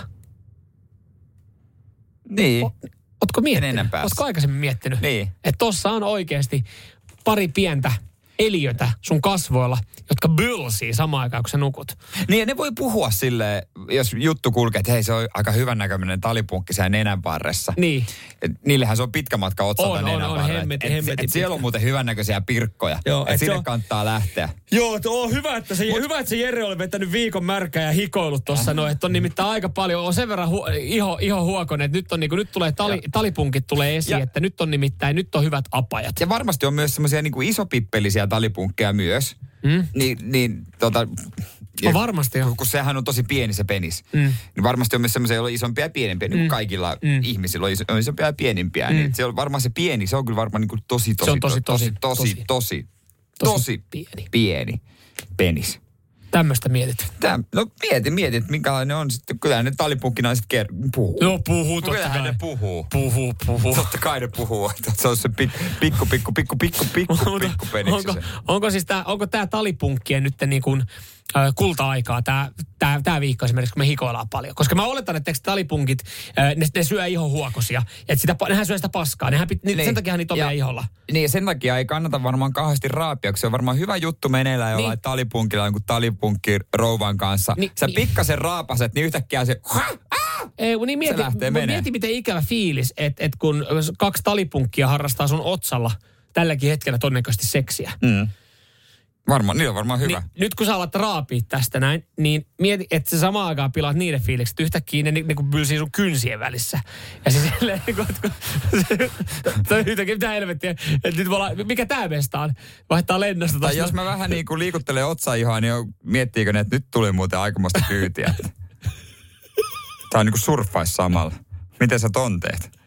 niin. Ootko miettinyt? Ootko aikaisemmin miettinyt? Niin. Että tossa on oikeasti pari pientä eliötä sun kasvoilla, jotka bylsii samaan aikaan, kun sä nukut. Niin ja ne voi puhua sille, jos juttu kulkee, että hei se on aika hyvän näköinen talipunkki siellä nenän varressa. Niin. Et niillehän se on pitkä matka otsalta On, on, nenän on, varrella. hemmetin, et, et, hemmetin et siellä on muuten hyvännäköisiä pirkkoja. Joo, et et sinne on- kannattaa lähteä. Joo, että on hyvä, että se, hyvä, että se Jere oli vetänyt viikon märkää ja hikoillut tuossa noin, että on nimittäin aika paljon, on sen verran hu, iho, iho huokonen, että nyt, on, niin kuin, nyt tulee tali, talipunkit tulee esiin, Ja- että nyt on nimittäin, nyt on hyvät apajat. Ja varmasti on myös semmoisia niin isopippelisiä talipunkkeja myös. Mm? Niin, niin tota, No varmasti on. kun sehän on tosi pieni se penis. Mm. Niin varmasti on myös semmoisia, joilla on isompia ja pienempiä, niin kuin Mm. kaikilla Mm. ihmisillä on iso- on isompia ja pienempiä. Mm. Niin se on varmaan se pieni, se on kyllä varmaan niin kuin tosi, tosi, on tosi, tosi, tosi, tosi, tosi, tosi, tosi tosi pieni. pieni penis. Tämmöistä mietit. Tää, no mieti, mieti, että minkälainen on sitten. Kyllä ne talipunkkinaiset ker- puhuu. Joo, puhuu totta Kyllähän kai. ne puhuu. Puhuu, puhuu. Totta kai ne puhuu, että se on se pi- pikku, pikku, pikku, pikku, pikku, pikku peniksi onko, onko siis tää, onko tää talipunkkien nyt niin kuin, kulta-aikaa tää, tää, tää viikko esimerkiksi, kun me hikoillaan paljon? Koska mä oletan, että talipunkit, ne, ne syö ihon huokosia. Että sitä, nehän syö sitä paskaa. Nehän, pit, niin. Sen takia niitä on Ja- iholla. Niin sen takia ei kannata varmaan kauheasti raapia, kun se on varmaan hyvä juttu meneillään jollain Niin. talipunkilla, jonkun talipunkki rouvan kanssa. Niin- Sä niin. pikkasen raapaset, niin yhtäkkiä se... Ei, kun niin mieti, menee. mieti, miten ikävä fiilis, että et kun kaksi talipunkkia harrastaa sun otsalla tälläkin hetkellä todennäköisesti seksiä. Mm. Varmaan, niin on varmaan hyvä. Niin, nyt kun sä alat raapia tästä näin, niin mieti, että sä samaan aikaan pilaat niiden fiilikset, yhtäkkiä ne, kun bylsii sun kynsien välissä. Ja se silleen, niin että kun, se, yhtäkkiä, mitä helvettiä, että nyt ollaan, mikä tää meistä on? Vaihtaa lennosta Tai jos mä vähän niin kuin liikuttelen otsaihoa, niin jo- miettiikö ne, että nyt tuli muuten aikamoista kyytiä. tai niin kuin surffais samalla. Miten sä ton teet?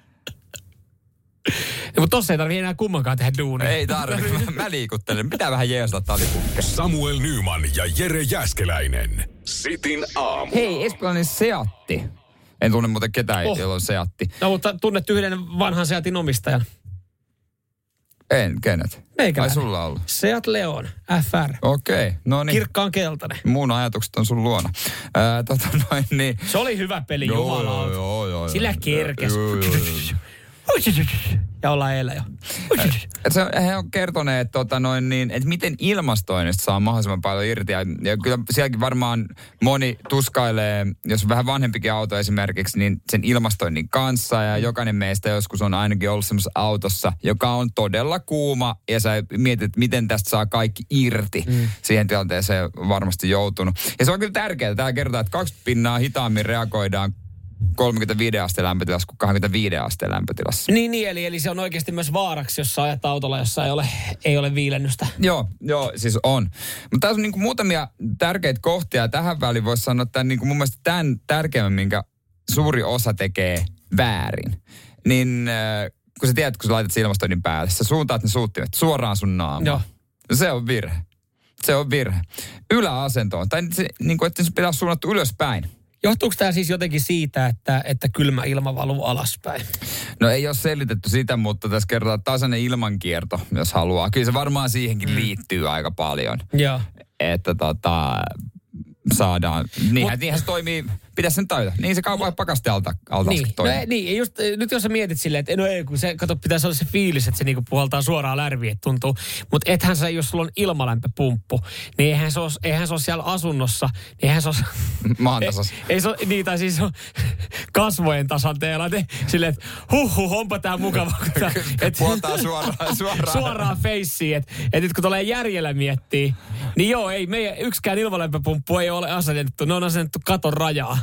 Ja, mutta tossa ei tarvii enää kummankaan tehdä duunia. Ei tarvi. Mä, mä liikuttelen. Pitää vähän jeesata talipunkkeja. Samuel Nyman ja Jere Jäskeläinen. Sitin aamu. Hei, espanjalainen Seatti. En tunne muuten ketään, Oh. jolla on Seatti. No mutta tunnet yhden vanhan Seatin omistajan. En, kenet? Meikäläinen. Ai sulla on ollut. Seat Leon, FR. Okei, okay. no niin. Kirkkaan keltainen. Mun ajatukset on sun luona. Ää, tota noin, niin. Se oli hyvä peli, jumalauta. joo, joo, joo. Sillä kerkes. Joo, joo, joo. ja ollaan eilen jo. Se, he on kertoneet, tota noin, niin, että miten ilmastoinnista saa mahdollisimman paljon irti. Ja, ja kyllä sielläkin varmaan moni tuskailee, jos on vähän vanhempikin auto esimerkiksi, niin sen ilmastoinnin kanssa. Ja jokainen meistä joskus on ainakin ollut semmoisessa autossa, joka on todella kuuma. Ja sä mietit, miten tästä saa kaikki irti. Mm. Siihen tilanteeseen varmasti joutunut. Ja se on kyllä tärkeää. Tämä kertoo, että kaksi pinnaa hitaammin reagoidaan 35 asteen lämpötilassa kuin 25 asteen lämpötilassa. Niin, niin eli, eli se on oikeasti myös vaaraksi, jos ajat autolla, jossa ei ole, ei ole viilennystä. Joo, joo, siis on. Mutta tässä on niinku muutamia tärkeitä kohtia. Tähän väliin voisi sanoa, että niinku mun mielestä tämän tärkeimmän, minkä suuri osa tekee väärin. Niin äh, kun sä tiedät, kun sä laitat sen ilmastoinnin päälle, sä suuntaat ne suuttimet suoraan sun naamaan. Joo. Se on virhe. Se on virhe. Yläasentoon. Tai se, niin kuin, että se pitää suunnattu ylöspäin. Johtuuko tämä siis jotenkin siitä, että, että kylmä ilma valuu alaspäin? No ei ole selitetty sitä, mutta tässä kerrotaan tasainen ilmankierto, jos haluaa. Kyllä se varmaan siihenkin mm. liittyy aika paljon. Joo. Että tota, saadaan. Niinhän, Mut, niinhän se toimii, pitäisi sen tajuta. Niin se kaupan pakaste alta, alta niin, no, niin, just, nyt jos sä mietit silleen, että no ei, kun se, kato, pitäisi olla se fiilis, että se niinku puhaltaa suoraan lärviin, että tuntuu. Mutta ethän sä, jos sulla on ilmalämpöpumppu, niin eihän se ole, eihän se ole siellä asunnossa, niin eihän se ole... Maan. Ei, ei se ole, niin, tai siis on kasvojen tasanteella. Te, silleen, että huh, huh, onpa tää mukava. et, puhaltaa suoraan. Suoraan, suoraan feissiin. Että et nyt kun tulee järjellä miettii, niin joo, ei meidän yksikään ilmalämpöpumppu ei ole asennettu. Ne on asennettu katon rajaa.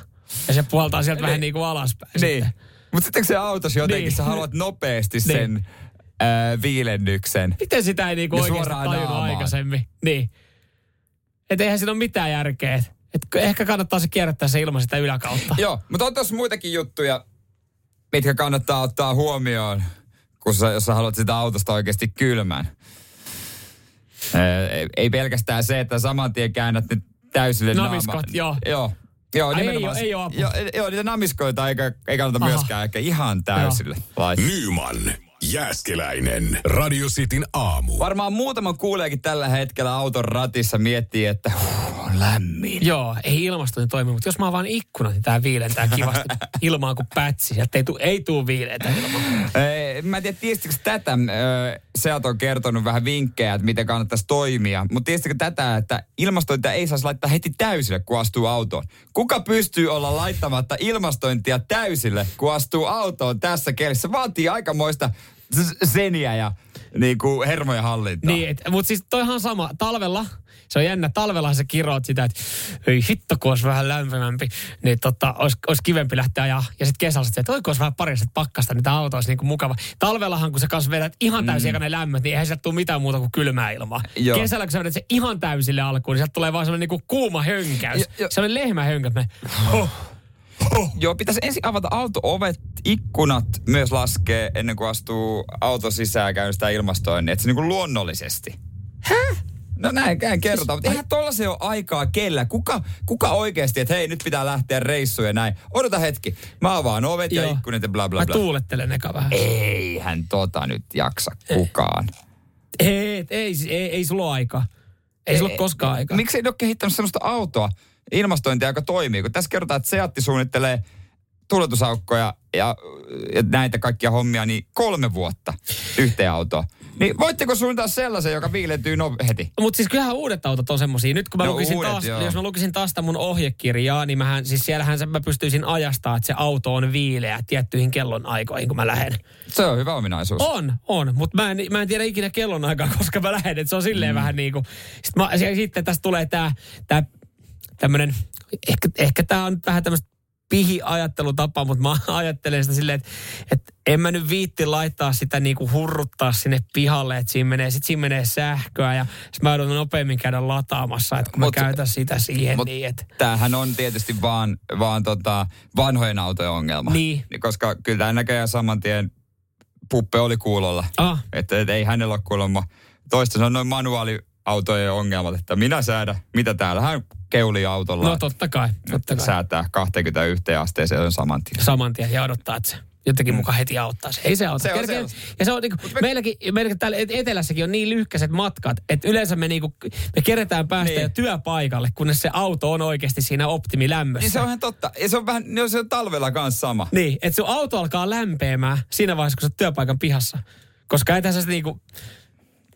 Ja se puhaltaa sieltä niin. vähän niin kuin alaspäin. Niin. Mutta sitten se autossa jotenkin, niin. sä haluat nopeasti niin. sen äh, viilennyksen. Miten sitä ei niinku oikeasti tajunnut naamaan. aikaisemmin? Niin. Että eihän siinä ole mitään järkeä. Et ehkä kannattaa se kierrättää se ilman sitä yläkautta. Joo, mutta on tuossa muitakin juttuja, mitkä kannattaa ottaa huomioon, kun sä, jos sä haluat sitä autosta oikeasti kylmän. Ei, ei pelkästään se, että saman tien käännät ne täysille Namiskot, naama. joo. Joo, Joo, Ai ei, ole, ei ole Joo, joo, niitä namiskoita ei, ei kannata Aha. myöskään ehkä ihan täysille laittaa. Nyman. Jääskeläinen. Radio Cityn aamu. Varmaan muutama kuuleekin tällä hetkellä auton ratissa miettii, että huh, on lämmin. Joo, ei ilmastointi toimi, mutta jos mä avaan ikkunan, niin tää viilentää kivasti ilmaan kuin pätsi. Sieltä ei, tuu, ei tuu viileitä ilmaa. Mä en tiedä, tiestikö tätä, Seat on kertonut vähän vinkkejä, että miten kannattaisi toimia. Mutta tiestikö tätä, että ilmastointia ei saisi laittaa heti täysille, kun astuu autoon. Kuka pystyy olla laittamatta ilmastointia täysille, kun astuu autoon tässä kelissä? Vaatii aikamoista seniä ja niin kuin hermojen hallintaa. Niin, mutta siis toihan sama. Talvella, se on jännä, talvella sä kiroot sitä, että ei hitto, kun olisi vähän lämpimämpi, niin tota, olisi, olisi kivempi lähteä ja, ja sitten kesällä että oiko olisi vähän pariset pakkasta, niin tämä auto olisi niin kuin mukava. Talvellahan, kun sä kanssa vedät ihan täysin mm. lämmöt, niin eihän sieltä tule mitään muuta kuin kylmää ilmaa. Joo. Kesällä, kun sä vedät se ihan täysille alkuun, niin sieltä tulee vaan sellainen niin kuin kuuma hönkäys. Jo, jo. Sellainen lehmähönkäys. Oh. Oh. Joo, pitäisi ensin avata auto-ovet, ikkunat myös laskee ennen kuin astuu auto sisään ja käynnistää ilmastoinnin. Että se niin kuin luonnollisesti. Häh? No näin, näin kerrotaan, mutta eihän tollasen ole aikaa kellä. Kuka, kuka oikeasti, että hei nyt pitää lähteä reissuun ja näin. Odota hetki, mä avaan ovet Joo. ja ikkunat ja bla bla bla. Mä tuulettelen eka vähän. Eihän tota nyt jaksa kukaan. Ei, ei, ei, ei, ei sulla ole aikaa. Ei, ei sulla ole koskaan aikaa. Miksi ei ole kehittänyt sellaista autoa, ilmastointia, joka toimii. Kun tässä kerrotaan, että Seatti suunnittelee tuletusaukkoja ja, ja näitä kaikkia hommia, niin kolme vuotta yhteen autoon. Niin voitteko suunnitella sellaisen, joka viilentyy no heti? Mutta siis kyllähän uudet autot on semmosia. Nyt kun mä no, lukisin uudet, taas, joo. jos mä lukisin taas sitä mun ohjekirjaa, niin mähän, siis siellähän mä pystyisin ajastaa, että se auto on viileä tiettyihin kellonaikoihin, kun mä lähden. Se on hyvä ominaisuus. On, on. Mutta mä en, mä en tiedä ikinä kellonaikaa, koska mä lähden. Et se on silleen mm. vähän niin kuin... Sitten, mä, sitten tästä tulee tää, tää tämmöinen, ehkä, ehkä tämä on vähän tämmöistä pihi-ajattelutapa, mutta mä ajattelen sitä silleen, että, että en mä nyt viitti laittaa sitä niinku hurruttaa sinne pihalle, että siinä menee, sit siinä menee sähköä ja sit mä joudun nopeammin käydä lataamassa, että kun mut, mä käytän sitä siihen mut niin, että... Tämähän on tietysti vaan, vaan tota vanhojen autojen ongelma. Niin. Koska kyllä tämä näköjään saman tien puppe oli kuulolla. Ah. Että et ei hänellä ole kuulemma toista, se on noin manuaaliautojen ongelmat, että minä säädä, mitä täällähän keuli autolla. No totta kai, totta kai. Säätää 21 asteeseen on saman tien. Saman tien ja odottaa, että se jotenkin mukaan heti auttaisi. Ei se auta. Se on Kerkeä- sellaista. ja se on niinku, meilläkin, meilläkin täällä et- etelässäkin on niin lyhkäiset matkat, että yleensä me, niinku, me keretään päästä Niin. jo työpaikalle, kunnes se auto on oikeasti siinä optimilämmössä. Niin se on ihan totta. Ja se on vähän, no se on talvella kanssa sama. Niin, että sun auto alkaa lämpeämään siinä vaiheessa, kun sä työpaikan pihassa. Koska ei tässä se niinku...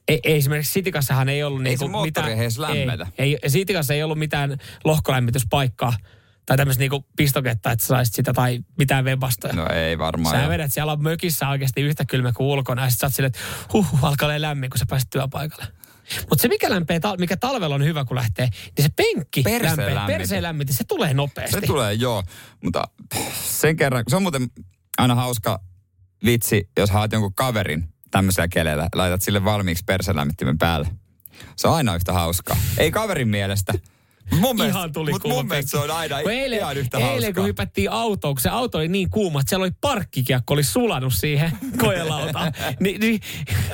Ei, ei esimerkiksi Sitikassahan ei ollut Ei niinku se mitään... edes lämmetä. Ei, ei, Sitikassa ei ollut mitään lohkolämmityspaikkaa tai tämmöistä niinku pistoketta, että saisit sitä tai mitään webastoja. No ei varmaan. Sä vedät siellä mökissä oikeasti yhtä kylmä kuin ulkona ja sit sä oot silleen, että huh, alkaa olla lämmin, kun sä pääset työpaikalle. Mutta se, mikä lämpee, mikä talvella on hyvä, kun lähtee, niin se penkki Perseen lämpee. Perseen lämmitys. Se tulee nopeasti. Se tulee, joo. Mutta sen kerran, se on muuten aina hauska vitsi, jos haet jonkun kaverin tämmöisellä keleillä, laitat sille valmiiksi perselämmittimen päälle. Se on aina yhtä hauskaa. Ei kaverin mielestä. Mun mielestä, Ihan tuli mut kuuma mun mielestä se on aina Kun eilen, ihan yhtä eilen hauskaa. kun hypättiin autoon, kun se auto oli niin kuuma, että siellä oli parkkikiekko, oli sulanut siihen kojelautaan. Ni, niin,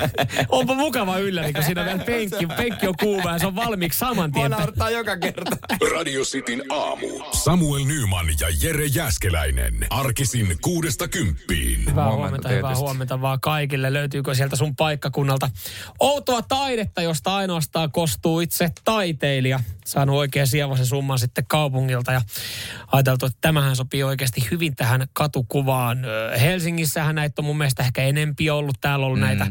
onpa mukava ylläri, kun siinä vielä penkki, penkki on kuuma ja se on valmiiksi saman tien. naurattaa joka kerta. Radio Cityn aamu. Samuel Nyman ja Jere Jäskeläinen. Arkisin kuudesta kymppiin. Hyvää Huomenta huomenta, hyvää tietysti. huomenta vaan kaikille. Löytyykö sieltä sun paikkakunnalta outoa taidetta, josta ainoastaan kostuu itse taiteilija? Saanut oikein sievoisen summan sitten kaupungilta ja ajateltu, että tämähän sopii oikeasti hyvin tähän katukuvaan. Helsingissähän näitä on mun mielestä ehkä enempi ollut. Täällä on ollut mm. näitä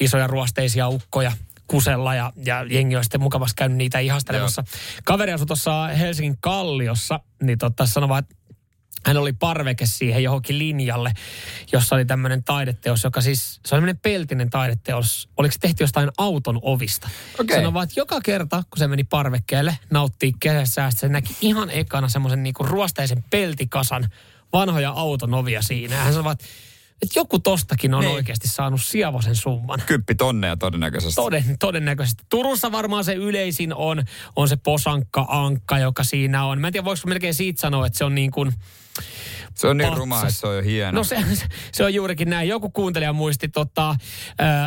isoja ruosteisia ukkoja kusella ja, ja jengi on sitten mukavasti käynyt niitä ihastelemassa. Kaveri asui tuossa Helsingin Kalliossa, niin totta sanoi että hän oli parveke siihen johonkin linjalle, jossa oli tämmöinen taideteos, joka siis, se on tämmöinen peltinen taideteos. Oliko se tehty jostain auton ovista? Okei. Sanoi vaan, että joka kerta, kun se meni parvekkeelle, nauttii kesäsäästä, se näki ihan ekana semmoisen niinku ruosteisen peltikasan vanhoja auton ovia siinä. Hän sanoi, vaan, että, että joku tostakin on Niin. oikeasti saanut sievosen summan. Kyppi tonneja todennäköisesti. Toden, todennäköisesti. Turussa varmaan se yleisin on, on se posankka-ankka, joka siinä on. Mä en tiedä, voiko melkein siitä sanoa, että se on niin kuin... se on niin patsas. ruma, että se on jo hieno. No se, se on juurikin näin. Joku kuuntelija muisti tota, äh,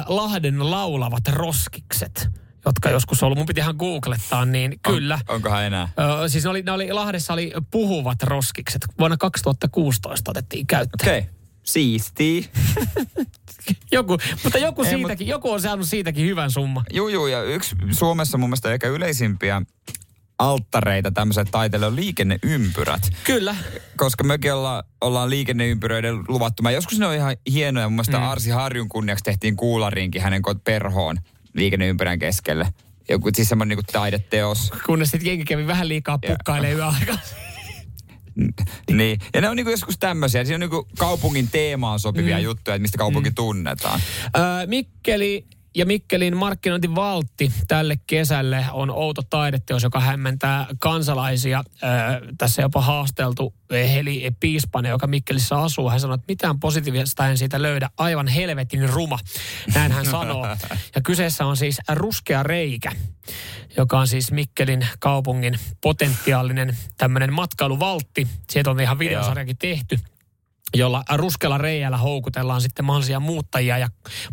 Lahden laulavat roskikset, jotka joskus on ollut. Mun piti ihan googlettaa, niin kyllä. On, onkohan enää? Ö, siis ne oli, ne oli, Lahdessa oli puhuvat roskikset. Vuonna 2016 otettiin käyttöön. Okei. Okay. Siisti. Joku, mutta joku, Ei, siitäkin, joku on saanut siitäkin hyvän summan. Juu, juu, ja yksi Suomessa mun mielestä ehkä yleisimpiä alttareita tämmöiselle taiteelle on liikenneympyrät. Kyllä. Koska mekin olla, ollaan liikenneympyröiden luvattu. Mä joskus ne on ihan hienoja. Mun mielestä mm. Arsi Harjun kunniaksi tehtiin kuularinkin hänen perhoon liikenneympyrän keskelle. Joku siis semmoinen niinku taideteos. Kunnes sitten jengi kävi vähän liikaa pukkailee yöaikaa. Niin. Ja ne on niinku joskus tämmöisiä. Siinä on niinku kaupungin teemaan sopivia mm. juttuja, että mistä kaupunki mm. tunnetaan. Ö, Mikkeli ja Mikkelin markkinointivaltti tälle kesälle on outo taideteos, joka hämmentää kansalaisia. Tässä jopa haasteltu Heli Piispanen, joka Mikkelissä asuu. Hän sanoi, että mitään positiivista en siitä löydä. Aivan helvetin ruma. Näin hän sanoo. Ja kyseessä on siis ruskea reikä, joka on siis Mikkelin kaupungin potentiaalinen tämmöinen matkailuvaltti. Siitä on ihan videosarjakin tehty jolla ruskella reijällä houkutellaan sitten mahdollisia muuttajia ja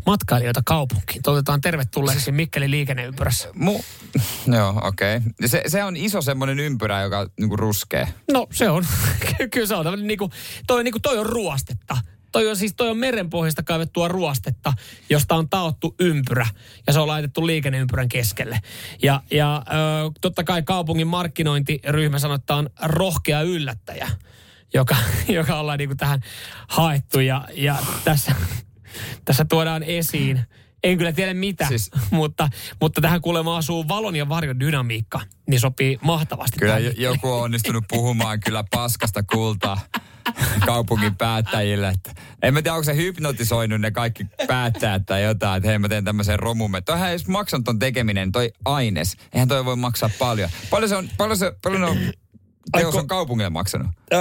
matkailijoita kaupunkiin. Toivotetaan tervetulleeksi Mikkelin liikenneympyrässä. Mu- Joo, okei. Okay. Se, se on iso semmoinen ympyrä, joka on niinku ruskea. No se on, kyllä se on niinku, toi, niinku, toi on ruostetta. Toi on siis toi on merenpohjasta kaivettua ruostetta, josta on taottu ympyrä ja se on laitettu liikenneympyrän keskelle. Ja, ja ö, totta kai kaupungin markkinointiryhmä sanoo, että on rohkea yllättäjä, joka, joka ollaan niinku tähän haettu ja, ja tässä, tässä tuodaan esiin. En kyllä tiedä mitä, Siis- mutta, mutta tähän kuulemma asuu valon ja varjon dynamiikka, niin sopii mahtavasti. Kyllä tähän j- joku on onnistunut puhumaan kyllä paskasta kultaa kaupungin päättäjille. Että en mä tiedä, onko se hypnotisoinut ne kaikki päättäjät tai jotain, että hei mä teen tämmöisen romumme. Toihan ei edes maksanut ton tekeminen, toi aines. Eihän toi voi maksaa paljon. Paljon se on, paljon se, paljon on, teos on kaupungille maksanut. Öö,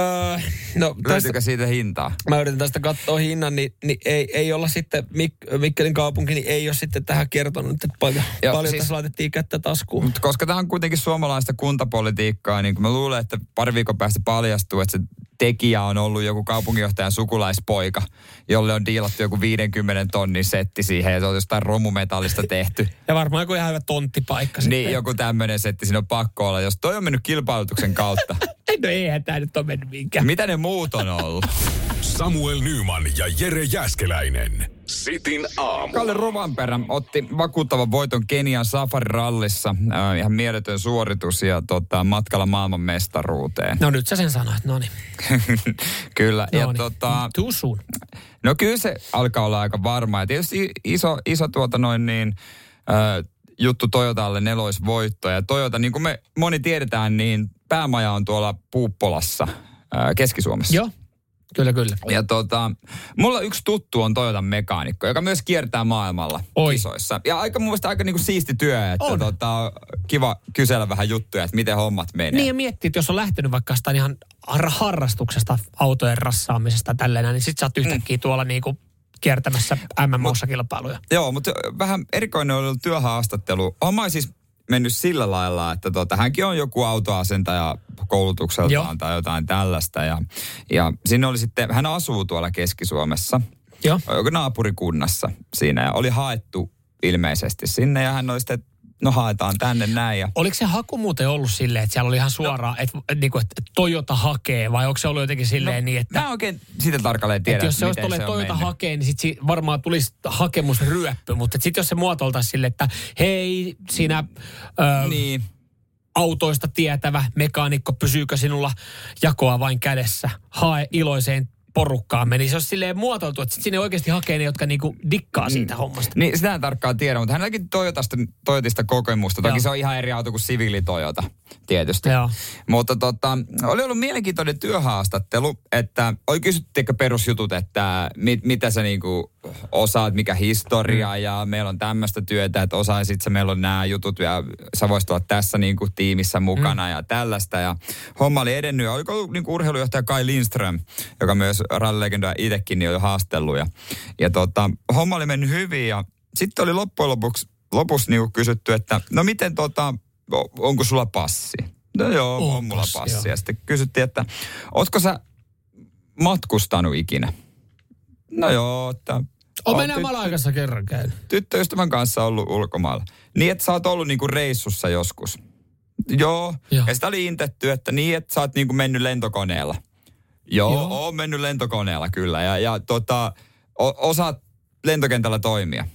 no, tästä, Löytyykö siitä hintaa? mä yritän tästä katsoa hinnan, niin, niin ei, ei olla sitten, Mik- Mikkelin kaupunki niin ei ole sitten tähän kertonut, että paljon, Joo, paljon siis- tässä laitettiin kättä taskuun. Mut koska tämä on kuitenkin suomalaista kuntapolitiikkaa, niin mä luulen, että pari viikon päästä paljastuu, että se tekijä on ollut joku kaupunginjohtajan sukulaispoika, jolle on diilattu joku 50 tonnin setti siihen ja se on jostain romumetallista tehty. Ja varmaan joku ihan hyvä tonttipaikka Niin, sitten. joku tämmöinen setti siinä on pakko olla. Jos toi on mennyt kilpailutuksen kautta, No eihän tämä nyt ole mennyt mihinkään. Mitä ne muut on ollut? Samuel Nyman ja Jere Jäskeläinen. Sitin aamu. Kalle Rovanperä otti vakuuttavan voiton Kenian Safari-rallissa. Äh, ihan mieletön suoritus ja tota, matkalla maailman mestaruuteen. No nyt sä sen sanoit, no niin. Kyllä. No ja niin. tota, Too soon. no kyllä se alkaa olla aika varma. Ja tietysti iso, iso tuota noin niin, äh, juttu Toyotalle neloisvoitto. Ja Toyota, niin kuin me moni tiedetään, niin päämaja on tuolla Puuppolassa, Keski-Suomessa. Joo, kyllä kyllä. Ja tota, mulla yksi tuttu on Toyotan mekaanikko, joka myös kiertää maailmalla Oi. kisoissa. Ja aika mun mielestä aika niinku siisti työ, että On. tota, kiva kysellä vähän juttuja, että miten hommat menee. Niin ja miettii, että jos on lähtenyt vaikka jostain ihan har- harrastuksesta, autojen rassaamisesta tälleen, niin sit sä oot yhtäkkiä tuolla niinku kiertämässä MMOssa kilpailuja. Joo, mutta vähän erikoinen oli työhaastattelu. Mä siis mennyt sillä lailla, että tota, hänkin on joku autoasentaja koulutukseltaan Joo. tai jotain tällaista. Ja, ja sinne oli sitten, hän asuu tuolla Keski-Suomessa, Joo. naapurikunnassa siinä ja oli haettu ilmeisesti sinne ja hän oli sitten, no haetaan tänne näin ja Oliko se haku muuten ollut silleen, että siellä oli ihan suoraan, että, niinku, että Toyota hakee, vai onko se ollut jotenkin silleen niin, että, Mä oikein sitä tarkalleen tiedä, että jos se olisi on Toyota mennyt. hakee, niin sit varmaan tulisi hakemusryöppy, mutta sitten jos se muotoiltaisi silleen, että hei, sinä ö, Niin. autoista tietävä mekaanikko, pysyykö sinulla jakoa vain kädessä, hae iloiseen porukkaan meni. Se olisi silleen muotoiltu, että sinne oikeasti hakee ne, jotka niinku dikkaa siitä hommasta. Niin, sitä en tarkkaan tiedä, mutta hänelläkin Toyotasta, Toyotista kokemusta. Toki Joo. se on ihan eri auto kuin siviili Toyota, tietysti. Joo. Mutta tota, oli ollut mielenkiintoinen työhaastattelu, että oli kysytty ehkä perusjutut, että mit, mitä sä niinku osaat, mikä historia mm. ja meillä on tämmöistä työtä, että osaisit sä, meillä on nämä jutut ja sä voisit olla tässä niinku tiimissä mukana mm. ja tällaista. Ja homma oli edennyt ja oliko niinku urheilujohtaja Kai Lindström, joka myös rallilegendaa itsekin niin oli haastellut ja, ja tota, homma oli mennyt hyvin ja sitten oli loppujen lopuksi lopussa niinku kysytty, että no miten tota, onko sulla passi? No joo, on, On mulla passi, passi. joo. Ja sitten kysyttiin, että ootko sä matkustanut ikinä? No joo, että... On oon mennään malaikassa kerran käynyt. tyttöystävän kanssa ollut ulkomailla. Niin, että sä oot ollut niinku reissussa joskus. Joo. Joo. Ja sitä oli intetty, että niin, että sä oot niinku mennyt lentokoneella. Joo, Joo. Oon mennyt lentokoneella kyllä. Ja, ja tota, o, osaat lentokentällä toimia.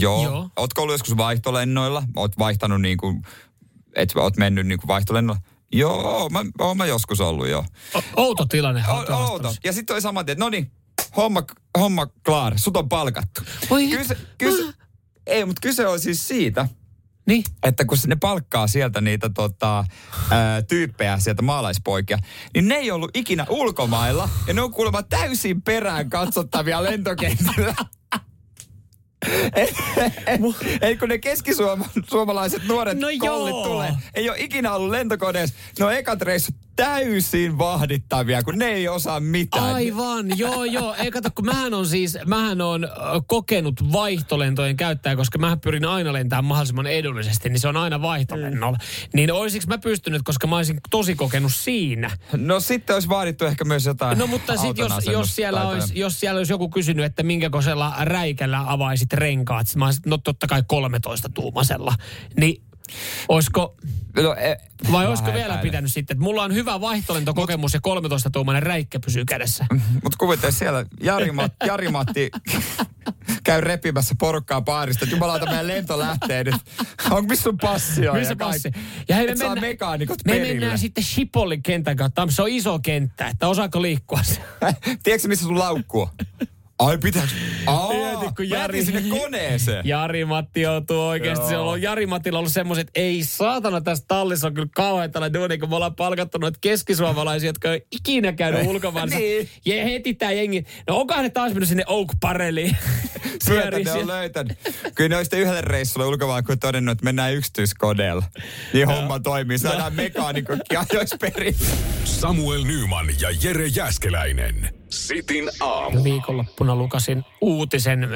Joo. Joo. Ootko ollut joskus vaihtolennoilla? Oot vaihtanut niinku, että oot mennyt niinku vaihtolennoilla? Joo, mä, oon mä joskus ollut joo. O- outo tilanne. O- outo. Ja sitten oli saman tien, että no niin, homma, homma klaar, sut on palkattu. Oi, Kyse, kyse, ei, mutta kyse on siis siitä, Niin. että kun ne palkkaa sieltä niitä tota, ää, tyyppejä, sieltä maalaispoikia, niin ne ei ollut ikinä ulkomailla ja ne on kuulemma täysin perään katsottavia lentokentillä. Ei kun ne keskisuomalaiset nuoret No kollit joo. tulee, ei ole ikinä ollut lentokoneessa. Ne on ekat reissut täysin vahdittavia, kun ne ei osaa mitään. Aivan, joo joo. Ei kato, kun mähän on siis, mähän on kokenut vaihtolentojen käyttäjä, koska mähän pyrin aina lentämään mahdollisimman edullisesti, niin se on aina vaihtolennolla. Niin olisiko mä pystynyt, koska mä olisin tosi kokenut siinä. No sitten olisi vaadittu ehkä myös jotain No mutta sitten jos, jos, siellä olisi, jos siellä olisi joku kysynyt, että minkä koisella räikällä avaisit renkaat, mä olisin, no totta kai 13 tuumasella. Niin olisiko, No, e, vai olisiko vielä epäilen. pitänyt sitten, että mulla on hyvä vaihtolentokokemus ja 13 tuumainen räikkä pysyy kädessä. Mutta kuvittele siellä Jari, Mat, Jari Matti käy repimässä porukkaa baarista, että jumalauta meidän lento lähtee nyt. Onko missä sun passi on? Missä passi? Ja hei, me, mennään, mekaanikot me perille. mennään sitten Shipollin kentän kautta. Se on iso kenttä, että osaako liikkua se? Tiedätkö missä sun laukku on? Ai pitääkö? Aa, Mieti, kun Jari- jätin sinne koneeseen. Jari-Matti joutuu oikeasti. Joo. Se on ollut Jari-Mattilla ollut semmoiset, että ei saatana tässä tallissa on kyllä kauhean tällä duuni, kun me ollaan palkattu noita keskisuomalaisia, jotka ei ikinä käynyt ulkomaansa. Niin. Ja heti tää jengi, no onkohan ne taas mennyt sinne Oak Parelliin? Sieltä Pyörii ne on siellä. löytänyt. Kyllä ne on sitten yhdelle reissulle ulkomaan, kun todennut, että mennään yksityiskodeella. Niin homma toimii. Saadaan mekaanikotkin ajoissa perille. Samuel Nyman ja Jere Jäskeläinen. Sitin aamu. Viikonloppuna lukasin uutisen.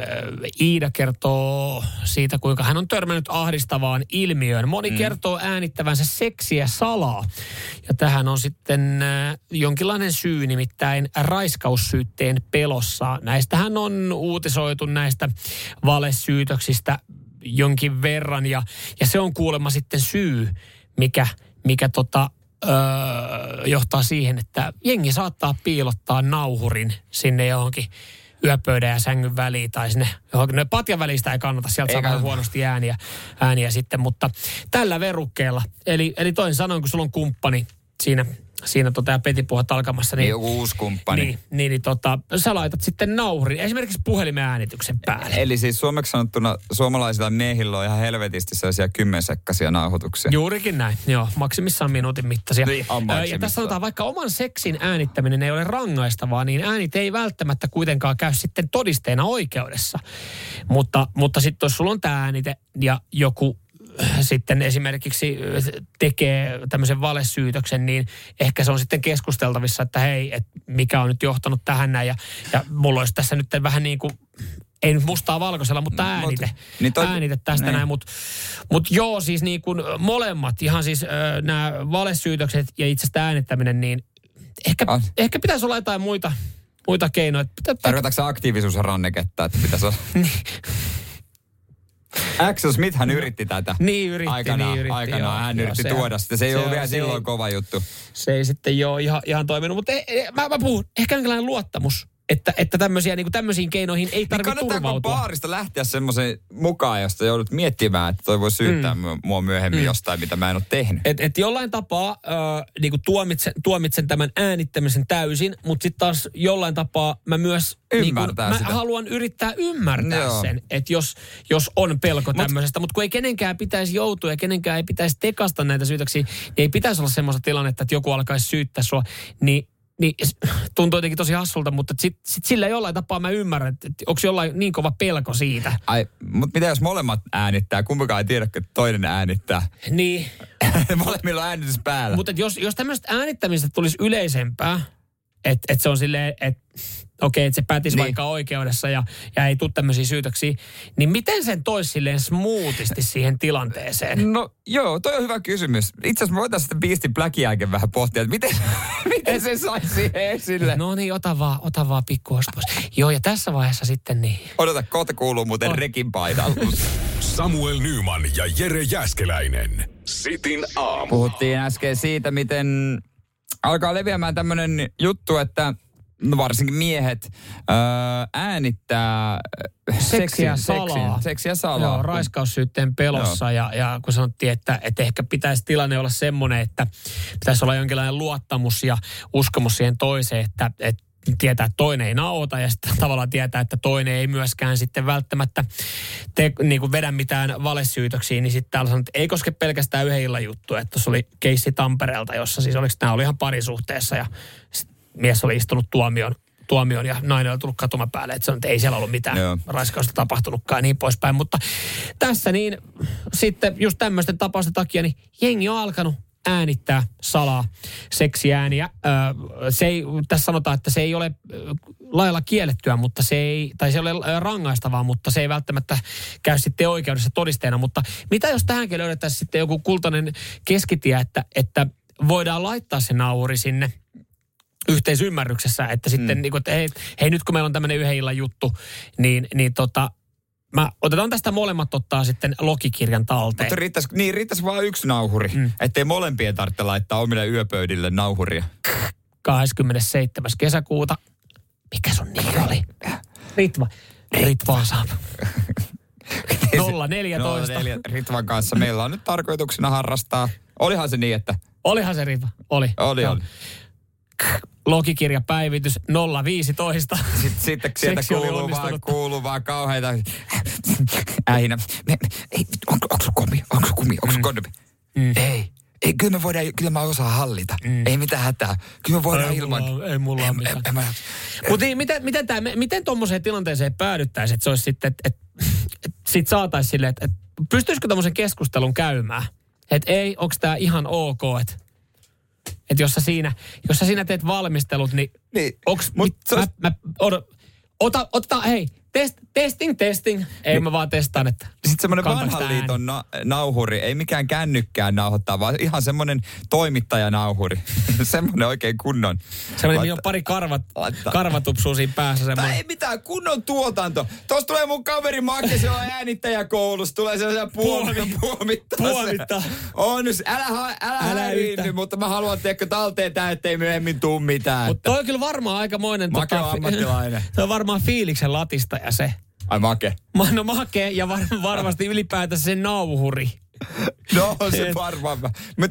Iida kertoo siitä, kuinka hän on törmännyt ahdistavaan ilmiöön. Moni mm. kertoo äänittävänsä seksiä salaa. Ja tähän on sitten jonkinlainen syy, nimittäin raiskaussyytteen pelossa. Näistähän on uutisoitu näistä valesyytöksistä jonkin verran. Ja, ja se on kuulemma sitten syy, mikä, mikä tota, öö, johtaa siihen, että jengi saattaa piilottaa nauhurin sinne johonkin yöpöydän ja sängyn väliin tai sinne johonkin. No, patjan välistä ei kannata, sieltä saa vähän huonosti ääniä, ääniä sitten, mutta tällä verukkeella. Eli, eli toisin sanoen, kun sulla on kumppani siinä siinä tota, petipuhat alkamassa. Niin, Joku uusi kumppani. Niin, niin, niin tota, sä laitat sitten nauhurin, esimerkiksi puhelimen äänityksen päälle. Eli siis suomeksi sanottuna suomalaisilla miehillä on ihan helvetisti sellaisia kymmensekkaisia nauhoituksia. Juurikin näin, joo. Maksimissaan minuutin mittaisia. Niin, Ö, ja tässä sanotaan, vaikka oman seksin äänittäminen ei ole rangaistavaa, niin äänit ei välttämättä kuitenkaan käy sitten todisteena oikeudessa. Mutta, mutta sitten jos sulla on tämä äänite ja joku sitten esimerkiksi äh, tekee tämmöisen valesyytöksen, niin ehkä se on sitten keskusteltavissa, että hei, että mikä on nyt johtanut tähän näin. Ja, ja mulla olisi tässä nyt vähän niin kuin ei nyt mustaa valkoisella, mutta Mut- äänite. niin toi- äänite tästä niin. näin. Mutta mut joo, siis niin kuin molemmat, ihan siis äh, nämä valesyytökset ja itse asiassa äänittäminen, niin ehkä, Ah. ehkä pitäisi olla jotain muita, muita keinoja. Tarkoitatko se aktiivisuusranneketta, että pitäisi olla... Axel Smith hän yritti tätä. Niin yritti, aikanaan, niin yritti, aikanaan joo, hän joo, yritti se- tuoda sitä. Se ei se ollut vielä se silloin ei- kova juttu. se ei sitten joo ihan, ihan toiminut. Mutta ei, ei, mä, mä puhun, ehkä jonkinlainen luottamus, että, että tämmöisiä, niin kuin tämmöisiin keinoihin ei Niin tarvitse kannattaako turvautua. baarista lähteä semmoisen mukaan, josta joudut miettimään, että toi voi syyttää mm. mua myöhemmin mm. jostain, mitä mä en ole tehnyt. Et, et jollain tapaa äh, niin tuomitsen, tuomitsen tämän äänittämisen täysin, mutta sitten taas jollain tapaa mä myös Ymmärtää niin sitä. mä haluan yrittää ymmärtää Joo. sen, että jos, jos on pelko Mut, tämmöisestä, mutta kun ei kenenkään pitäisi joutua ja kenenkään ei pitäisi tekasta näitä syytöksiä, niin ei pitäisi olla semmoista tilannetta, että joku alkaisi syyttää sua, niin niin tuntuu jotenkin tosi hassulta, mutta sit, sit sillä jollain tapaa mä ymmärrän, että onko jollain niin kova pelko siitä. Ai, mutta mitä jos molemmat äänittää? Kumpikaan ei tiedä, että toinen äänittää. Niin, Molemmilla on äänitys päällä. Mutta jos, jos tämmöistä äänittämisestä tulisi yleisempää, että et se on silleen, että okei, että se päätisi Niin. vaikka oikeudessa ja, ja ei tule tämmöisiä syytöksiä, niin miten sen toisi silleen smoothisti siihen tilanteeseen? No joo, toi on hyvä kysymys. Itse asiassa me voitaisiin sitten Beastin Black jälkeen vähän pohtia, että miten, miten se saisi siihen esille. No niin, ota vaan, ota vaan pikku. Joo, ja tässä vaiheessa sitten niin. Odota, kohta kuuluu muuten On. Rekin paidallus. Samuel Nyman ja Jere Jäskeläinen. Sitin aamu. Puhuttiin äsken siitä, miten alkaa leviämään tämmöinen juttu, että no varsinkin miehet öö, äänittää Seksiä seksin- salaa. Seksiä salaa. Joo, raiskaussyytteen pelossa ja, ja kun sanottiin, että, että ehkä pitäisi tilanne olla semmoinen, että pitäisi olla jonkinlainen luottamus ja uskomus siihen toiseen, että, että tietää, että toinen ei nauta ja sitten tavallaan tietää, että toinen ei myöskään sitten välttämättä te, niin kuin vedä mitään valesyytöksiä, niin sitten täällä sanot, että ei koske pelkästään yhden illan juttu, että tuossa oli keissi Tampereelta, jossa siis oliko nämä oli ihan parisuhteessa ja mies oli istunut tuomion tuomion ja nainen oli tullut katuma päälle, että sanoi, että ei siellä ollut mitään Joo. raiskausta tapahtunutkaan ja niin poispäin. Mutta tässä niin sitten just tämmöisten tapausten takia, niin jengi on alkanut äänittää salaa seksiääniä. Se ei, tässä sanotaan, että se ei ole lailla kiellettyä, mutta se ei, tai se ei ole rangaistavaa, mutta se ei välttämättä käy sitten oikeudessa todisteena. Mutta mitä jos tähänkin löydettäisiin sitten joku kultainen keskitie, että, että voidaan laittaa se nauhuri sinne yhteisymmärryksessä, että sitten, mm. niin kuin, että hei, hei, nyt kun meillä on tämmöinen yhden illan juttu, niin, niin tota, mä otetaan tästä molemmat ottaa sitten logikirjan talteen. Mutta riittäisi, niin riittäisi vain yksi nauhuri, mm. ettei molempien tarvitse laittaa omille yöpöydille nauhuria. 27. kesäkuuta. Mikä sun nimi oli? Ritva. Ritva saanut. 014. 04 Ritvan kanssa meillä on nyt tarkoituksena harrastaa. Olihan se niin, että Olihan se Ritva. Oli. oli, Joo. oli. Logikirjapäivitys 015. Sitten, sitten sieltä kuuluu vaan, kuuluu vaan kauheita ähinä. Me, me, ei, onko, onko komi? Onko kumi? Onko sun kondomi? Mm. Ei. Ei, kyllä me voidaan, kyllä mä osaan hallita. Mm. Ei mitään hätää. Kyllä me voidaan Ei ilman. mulla ei mulla ole mitään. mä- Mutta niin, miten, miten, tää, miten tuommoiseen tilanteeseen päädyttäisiin, että se olisi sitten, että et, et sit saataisiin silleen, että et, pystyisikö tuommoisen keskustelun käymään? Että ei, onko tämä ihan ok, että et jos, sä siinä, jos sä siinä teet valmistelut, niin, Niin, onks, mut mit, se mä, olisi- mä, odot, ota, ota, hei, test, testing, testing. Ei mä vaan testaan, että Sitten semmoinen vanhan ääni. liiton na- nauhuri, ei mikään kännykkään nauhoittaa, vaan ihan semmoinen toimittajanauhuri. semmoinen oikein kunnon. Semmoinen, mihin on pari karvat, laittaa- karvatupsua siinä päässä. Tai Semmoinen. ei mitään kunnon tuotanto. Tuossa tulee mun kaveri Makke, se on äänittäjäkoulussa. Tulee sellaisia Puomi- puomittaa. puomittaa. se. On, älä, ha- älä, Älä yhtään. mutta mä haluan tehdä talteen tää, ettei myöhemmin tuu mitään. Mutta toi on kyllä varmaan aikamoinen... Make on ammattilainen. Se on varmaan fiiliksen latista ja se. Ai Make. Ma- No make ja var, varmasti ylipäätänsä se nauhuri. No se varmaan.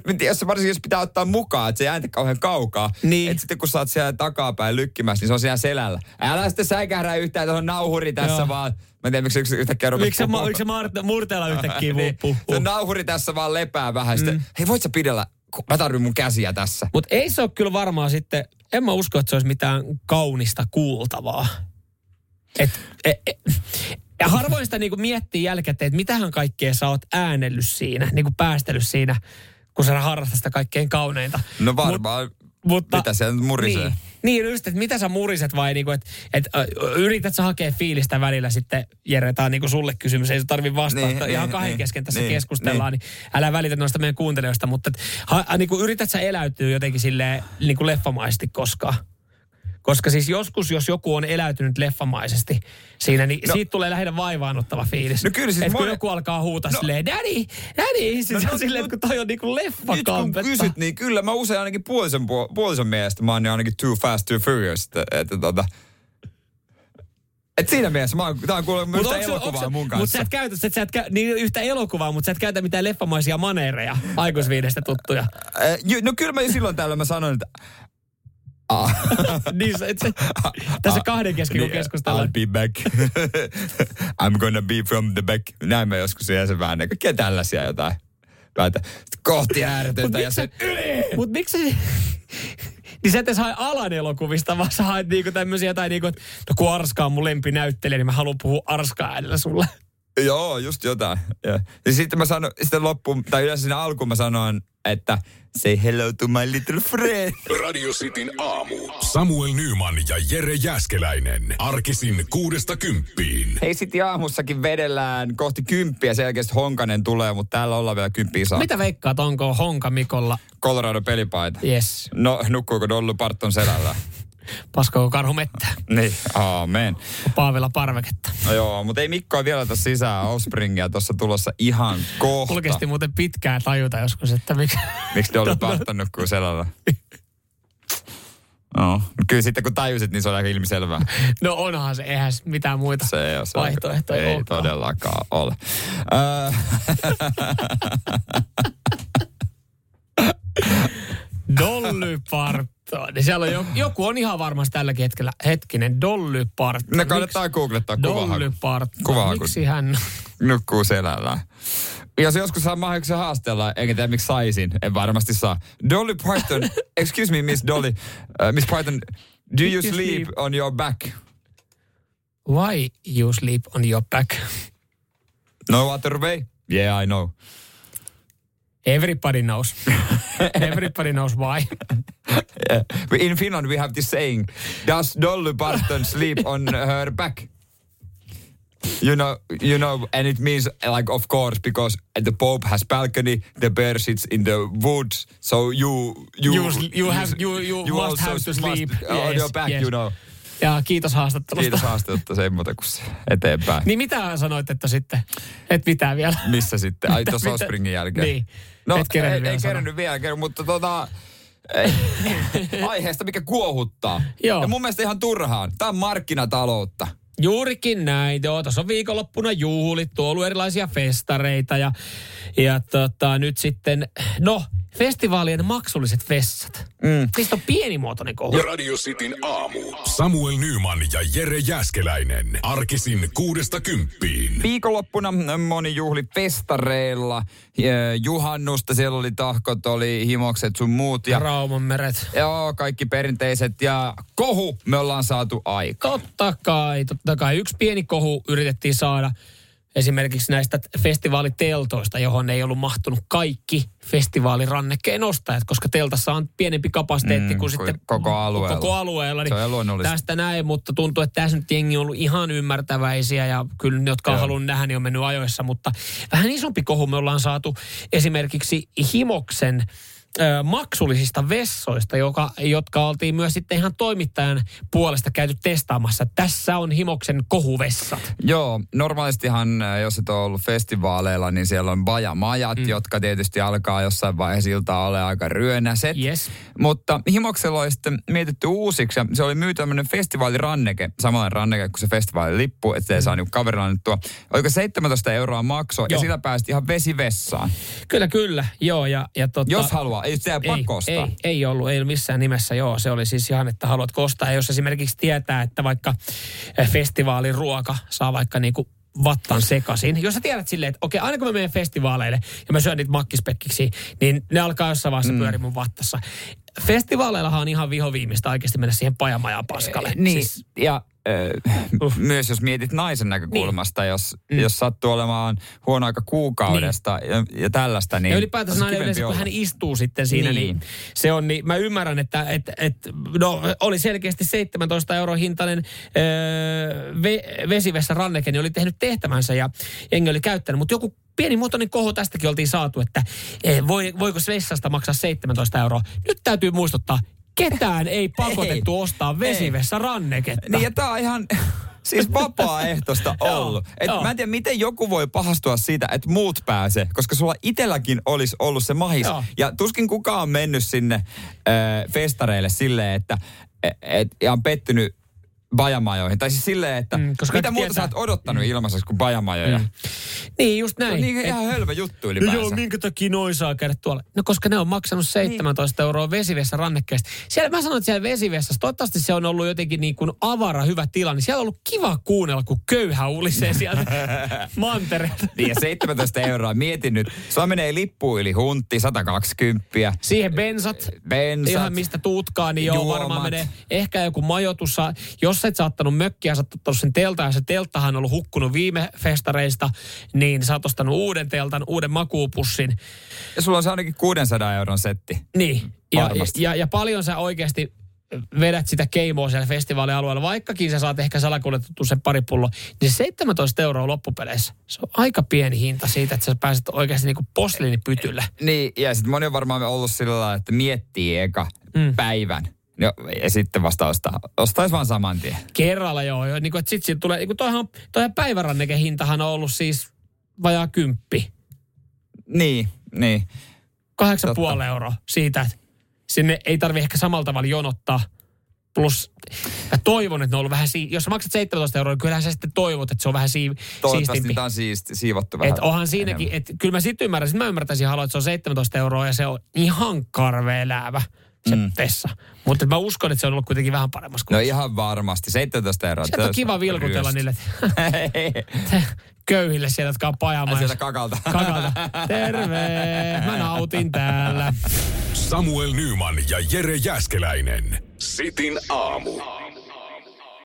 Mutta jos varsinkin jos pitää ottaa mukaan, että se ei ääntä kauhean kaukaa. Niin. Että sitten kun sä oot siellä takapäin lykkimässä, niin se on siellä selällä. Älä sitten säikähdä yhtään tuohon nauhuri tässä Joo. vaan. Mä en tiedä, miksi yksi yhtäkkiä rupesi Miksi se, ma- se Marte- murteella yhtäkkiä niin, puhuu? se nauhuri tässä vaan lepää vähän. Sitten, hei voit sä pidellä, mä tarvitsen mun käsiä tässä. Mutta ei se ole kyllä varmaan sitten, en mä usko, että se olisi mitään kaunista kuultavaa. Et, et, et, ja harvoin sitä niinku miettii jälkikäteen, että mitähän kaikkea sä oot äänellyt siinä, niinku päästellyt siinä, kun sä harrastat sitä kaikkein kauneinta. No varmaan. Mutta, Mitä siellä nyt murisee? Niin, niin just, että mitä sä muriset vai niinku, että et, yrität sä hakea fiilistä välillä sitten, Jere, tää on niinku sulle kysymys, ei se tarvi vastata, Niin, ihan niin, kahden niin, kesken tässä niin, keskustellaan, niin. niin älä välitä noista meidän kuuntelijoista, mutta et, ha, niinku, yrität sä eläytyä jotenkin silleen niinku leffamaisesti koskaan. Koska siis joskus, jos joku on eläytynyt leffamaisesti siinä, niin No. siitä tulee lähinnä vaivaanottava fiilis. No kyllä siis Et kun monen- joku alkaa huutaa No. silleen, daddy, daddy, siis No, no, on silleen, no, kun toi on niinku Nyt kun leffakampetta. kysyt, niin kyllä mä usein ainakin puolison, puol- puolison mielestä mä oon ainakin too fast, too furious. Että, että tota, et siinä mielessä mä oon, tää on kuulemma yhtä onks elokuvaa onks mun kanssa. sä et käytä, sä et, sä et niin yhtä elokuvaa, mutta sä et käytä mitään leffamaisia maneereja, aikuisviidestä tuttuja. No kyllä mä silloin täällä mä sanoin, että ah, niin, se, se, tässä kahden kesken, kun niin, keskustellaan. I'll be back. I'm gonna be from the back. Näin mä joskus jäsen vähän kaikkea tällaisia jotain. Päätä. Kohti ääretöntä ja se... Mut miksi se... Niin sä et edes hae alan elokuvista, vaan sä haet niinku tämmöisiä jotain niinku, että no kun Arska on mun lempinäyttelijä, niin mä haluan puhua Arska äänellä sulle. Joo, just jotain. Ja, ja sitten mä sanon, sitten loppuun, tai yleensä siinä alkuun mä sanoin, että say hello to my little friend. Radio Cityn aamu. Samuel Nyman ja Jere Jäskeläinen. Arkisin kuudesta kymppiin. Hei, sitten aamussakin vedellään kohti kymppiä, sen jälkeen Honkanen tulee, mutta täällä ollaan vielä kymppiä saa. Mitä veikkaat, onko Honka Mikolla? Colorado pelipaita. Yes. No, nukkuuko Dollu Parton selällä? Paskoko karhu mettä? niin, aamen. Paavilla parveketta. No joo, mutta ei Mikkoa vielä tässä sisään. Offspringia tuossa tulossa ihan kohta. Mulla kesti muuten pitkään tajuta joskus, että miksi... Miksi Dolly Parton nukkuu selällä? No, kyllä sitten kun tajusit, niin se on aika ilmiselvää. No onhan se, eihän mitään muita Se on se. vaihtoehtoja Ei olekaan. todellakaan ole. Dolly Parton. Niin siellä on joku, joku on ihan varmasti tälläkin hetkellä. Hetkinen, Dolly Parton. ne kannattaa googlettaa Dolly kuvahaku. Parton. Kuvahaku. Miksi hän... Nukkuu selällä. Jos joskus saa mahdollisuuden haastella, enkä tiedä miksi saisin, en varmasti saa. Dolly Parton, excuse me Miss Dolly, uh, Miss Parton, do you you sleep sleep? on your back? Why you sleep on your back? No other way? Yeah, I know. Everybody knows. Everybody knows why. Yeah. In Finland we have this saying, does Dolly Parton sleep on her back? You know, you know, and it means like, of course, because the Pope has balcony, the bear sits in the woods, so you you You you have- you- you must also have to sleep. on Yes, your back, yes. you know. Ja kiitos haastattelusta. Kiitos haastattelusta sen muuta kuin se eteenpäin. Niin mitä sanoit, että sitten? Et mitään vielä. Missä sitten? Ai Mitä- tuossa mitä- Offspringin jälkeen. Niin. No, Et ei, vielä ei sanoa. kerennyt vielä, kerran, mutta tota, ei, aiheesta, mikä kuohuttaa. Joo. Ja mun mielestä ihan turhaan. Tämä on markkinataloutta. Juurikin näin. Joo, tuossa on viikonloppuna juhlittu, ollut erilaisia festareita ja, ja tota, nyt sitten, no, festivaalien maksulliset vessat. Mm. Niistä on pienimuotoinen kohu. Radio Cityn aamu. Samuel Nyman ja Jere Jäskeläinen. Arkisin kuudesta kymppiin. Viikonloppuna moni juhli festareilla. Ja Juhannusta, siellä oli tahkot, oli himokset sun muut. Ja, Rauman meret. joo, kaikki perinteiset. Ja kohu me ollaan saatu aika. Totta kai, totta kai. Yksi pieni kohu yritettiin saada. Esimerkiksi näistä festivaaliteltoista, johon ei ollut mahtunut kaikki festivaalirannekkeen ostajat, koska teltassa on pienempi kapasiteetti Mm, kuin kuin sitten koko alueella. Koko alueella. Se on luonnollista. tästä näin, mutta tuntuu, että tässä nyt jengi on ollut ihan ymmärtäväisiä ja kyllä ne, jotka on Joo. halunnut nähdä, niin on mennyt ajoissa, mutta vähän isompi kohu me ollaan saatu esimerkiksi Himoksen ö, maksullisista vessoista, joka, jotka oltiin myös sitten ihan toimittajan puolesta käyty testaamassa. Tässä on Himoksen kohuvessat. Joo, normaalistihan, jos et ole ollut festivaaleilla, niin siellä on bajamajat, mm. jotka tietysti alkaa jossain vaiheessa iltaa ole aika ryönäset. Yes. Mutta Himoksella oli sitten mietitty uusiksi ja se oli myyty tämmöinen festivaaliranneke, samanlainen ranneke kuin se festivaalilippu, että se saa niinku kaverilla annettua. Oliko 17 euroa maksoi ja sillä päästi ihan vesivessaan. Kyllä, kyllä. Joo, ja, ja tota, Jos haluaa, ei sitä ei, pakko ostaa. ei, ei ollut, ei ollut missään nimessä, joo. Se oli siis ihan, että haluat ostaa. Ja jos esimerkiksi tietää, että vaikka eh, festivaalin ruoka saa vaikka niinku vattan sekaisin. Jos sä tiedät silleen, että okei, aina kun mä menen festivaaleille ja mä syön niitä makkispekkiksi, niin ne alkaa jossain vaiheessa mm. pyöriä mun vattassa. Festivaaleillahan on ihan vihoviimista oikeasti mennä siihen pajamajaan paskalle. Niin, Siis, ja. Myös jos mietit naisen näkökulmasta, niin. jos, mm. jos sattuu olemaan huono aika kuukaudesta niin. ja, ja tällaista, niin... ja ylipäätänsä nainen yleensä, kun olla. hän istuu sitten siinä, niin, Niin. se on, niin mä ymmärrän, että et, et, no, oli selkeästi 17 euro hintainen öö, ve, vesivessä ranneke, niin oli tehnyt tehtävänsä ja jengi oli käyttänyt, mutta joku pienimuotoinen koho tästäkin oltiin saatu, että eh, voi, voiko vessasta maksaa 17 euroa. Nyt täytyy muistuttaa, ketään ei pakotettu ostaa vesivessä ranneketta. Niin ja tää on ihan siis vapaaehtoista ollut. Et mä en tiedä, miten joku voi pahastua siitä, että muut pääsee, koska sulla itelläkin olisi ollut se mahis. Joo. Ja tuskin kukaan on mennyt sinne äh, festareille silleen, että et, et, ja on pettynyt bajamajoihin. Tai siis silleen, että Mm, koska mitä muuta sä tietää. oot odottanut mm. ilmaiseksi kuin bajamajoja. Mm. Niin, just näin. Niin, Et- ihan hölmö juttu No ylipäänsä. joo, minkä takia noin saa käydä tuolla? No koska ne on maksanut 17 euroa vesivessä rannekkeesta. Siellä mä sanoin, että siellä vesivessassa, toivottavasti se on ollut jotenkin niin kuin avara, hyvä tila, niin siellä on ollut kiva kuunnella, kun köyhä ulisee sieltä mantereelta. Niin ja 17 euroa, mietin nyt. Sulla menee lippu yli huntti, 120. Siihen bensat, Bensat. ihan mistä tuutkaa, niin joo, Juomat. varmaan menee. Ehkä joku majoitus. saa- Jos sä et saattanut mökkiä, sä oot ottanut sen teltan, ja se telttahan on ollut hukkunut viime festareista, niin sä oot ostanut uuden teltan, uuden makuupussin. Ja sulla on se ainakin 600 euron setti. Niin, ja, Varmasti. ja, ja paljon sä oikeasti vedät sitä keimoa siellä festivaalialueella, vaikkakin sä saat ehkä salakuljetettu sen pari pullo, niin se 17 euroa loppupeleissä. Se on aika pieni hinta siitä, että sä pääset oikeasti niinku posliinipytylle. Niin, ja sitten moni on varmaan ollut sillä lailla, että miettii eka mm. päivän. Ja, ja sitten vasta ostaa. Ostaisi vaan saman tien. Kerralla joo, joo niin kuin, että sit siitä tulee, niin kuin toihan, toihan päivärannekehintahan on ollut siis vajaa kymppi. Niin, niin. Kahdeksan Totta. puoli euroa siitä, että sinne ei tarvi ehkä samalla tavalla jonottaa. Plus, mä toivon, että ne on ollut vähän, sii- jos sä maksat 17 euroa, niin kyllähän sä sitten toivot, että se on vähän sii- Toivottavasti siistimpi. niitä on siisti, siivottu vähän. Et onhan siinäkin, että kyllä mä sitten ymmärrän, sit mä ymmärtäisin haluaa, että se on 17 euroa ja se on ihan karvea elävä se mm. Vessa. Mutta mä uskon, että se on ollut kuitenkin vähän paremmassa No kuin ihan varmasti. 17 euroa. Sieltä on kiva vilkutella niille köyhille sieltä, jotka on Ai pajamaan. sieltä kakalta. Kakalta. Terve, mä nautin täällä. Samuel Nyman ja Jere Jäskeläinen. Sitin aamu.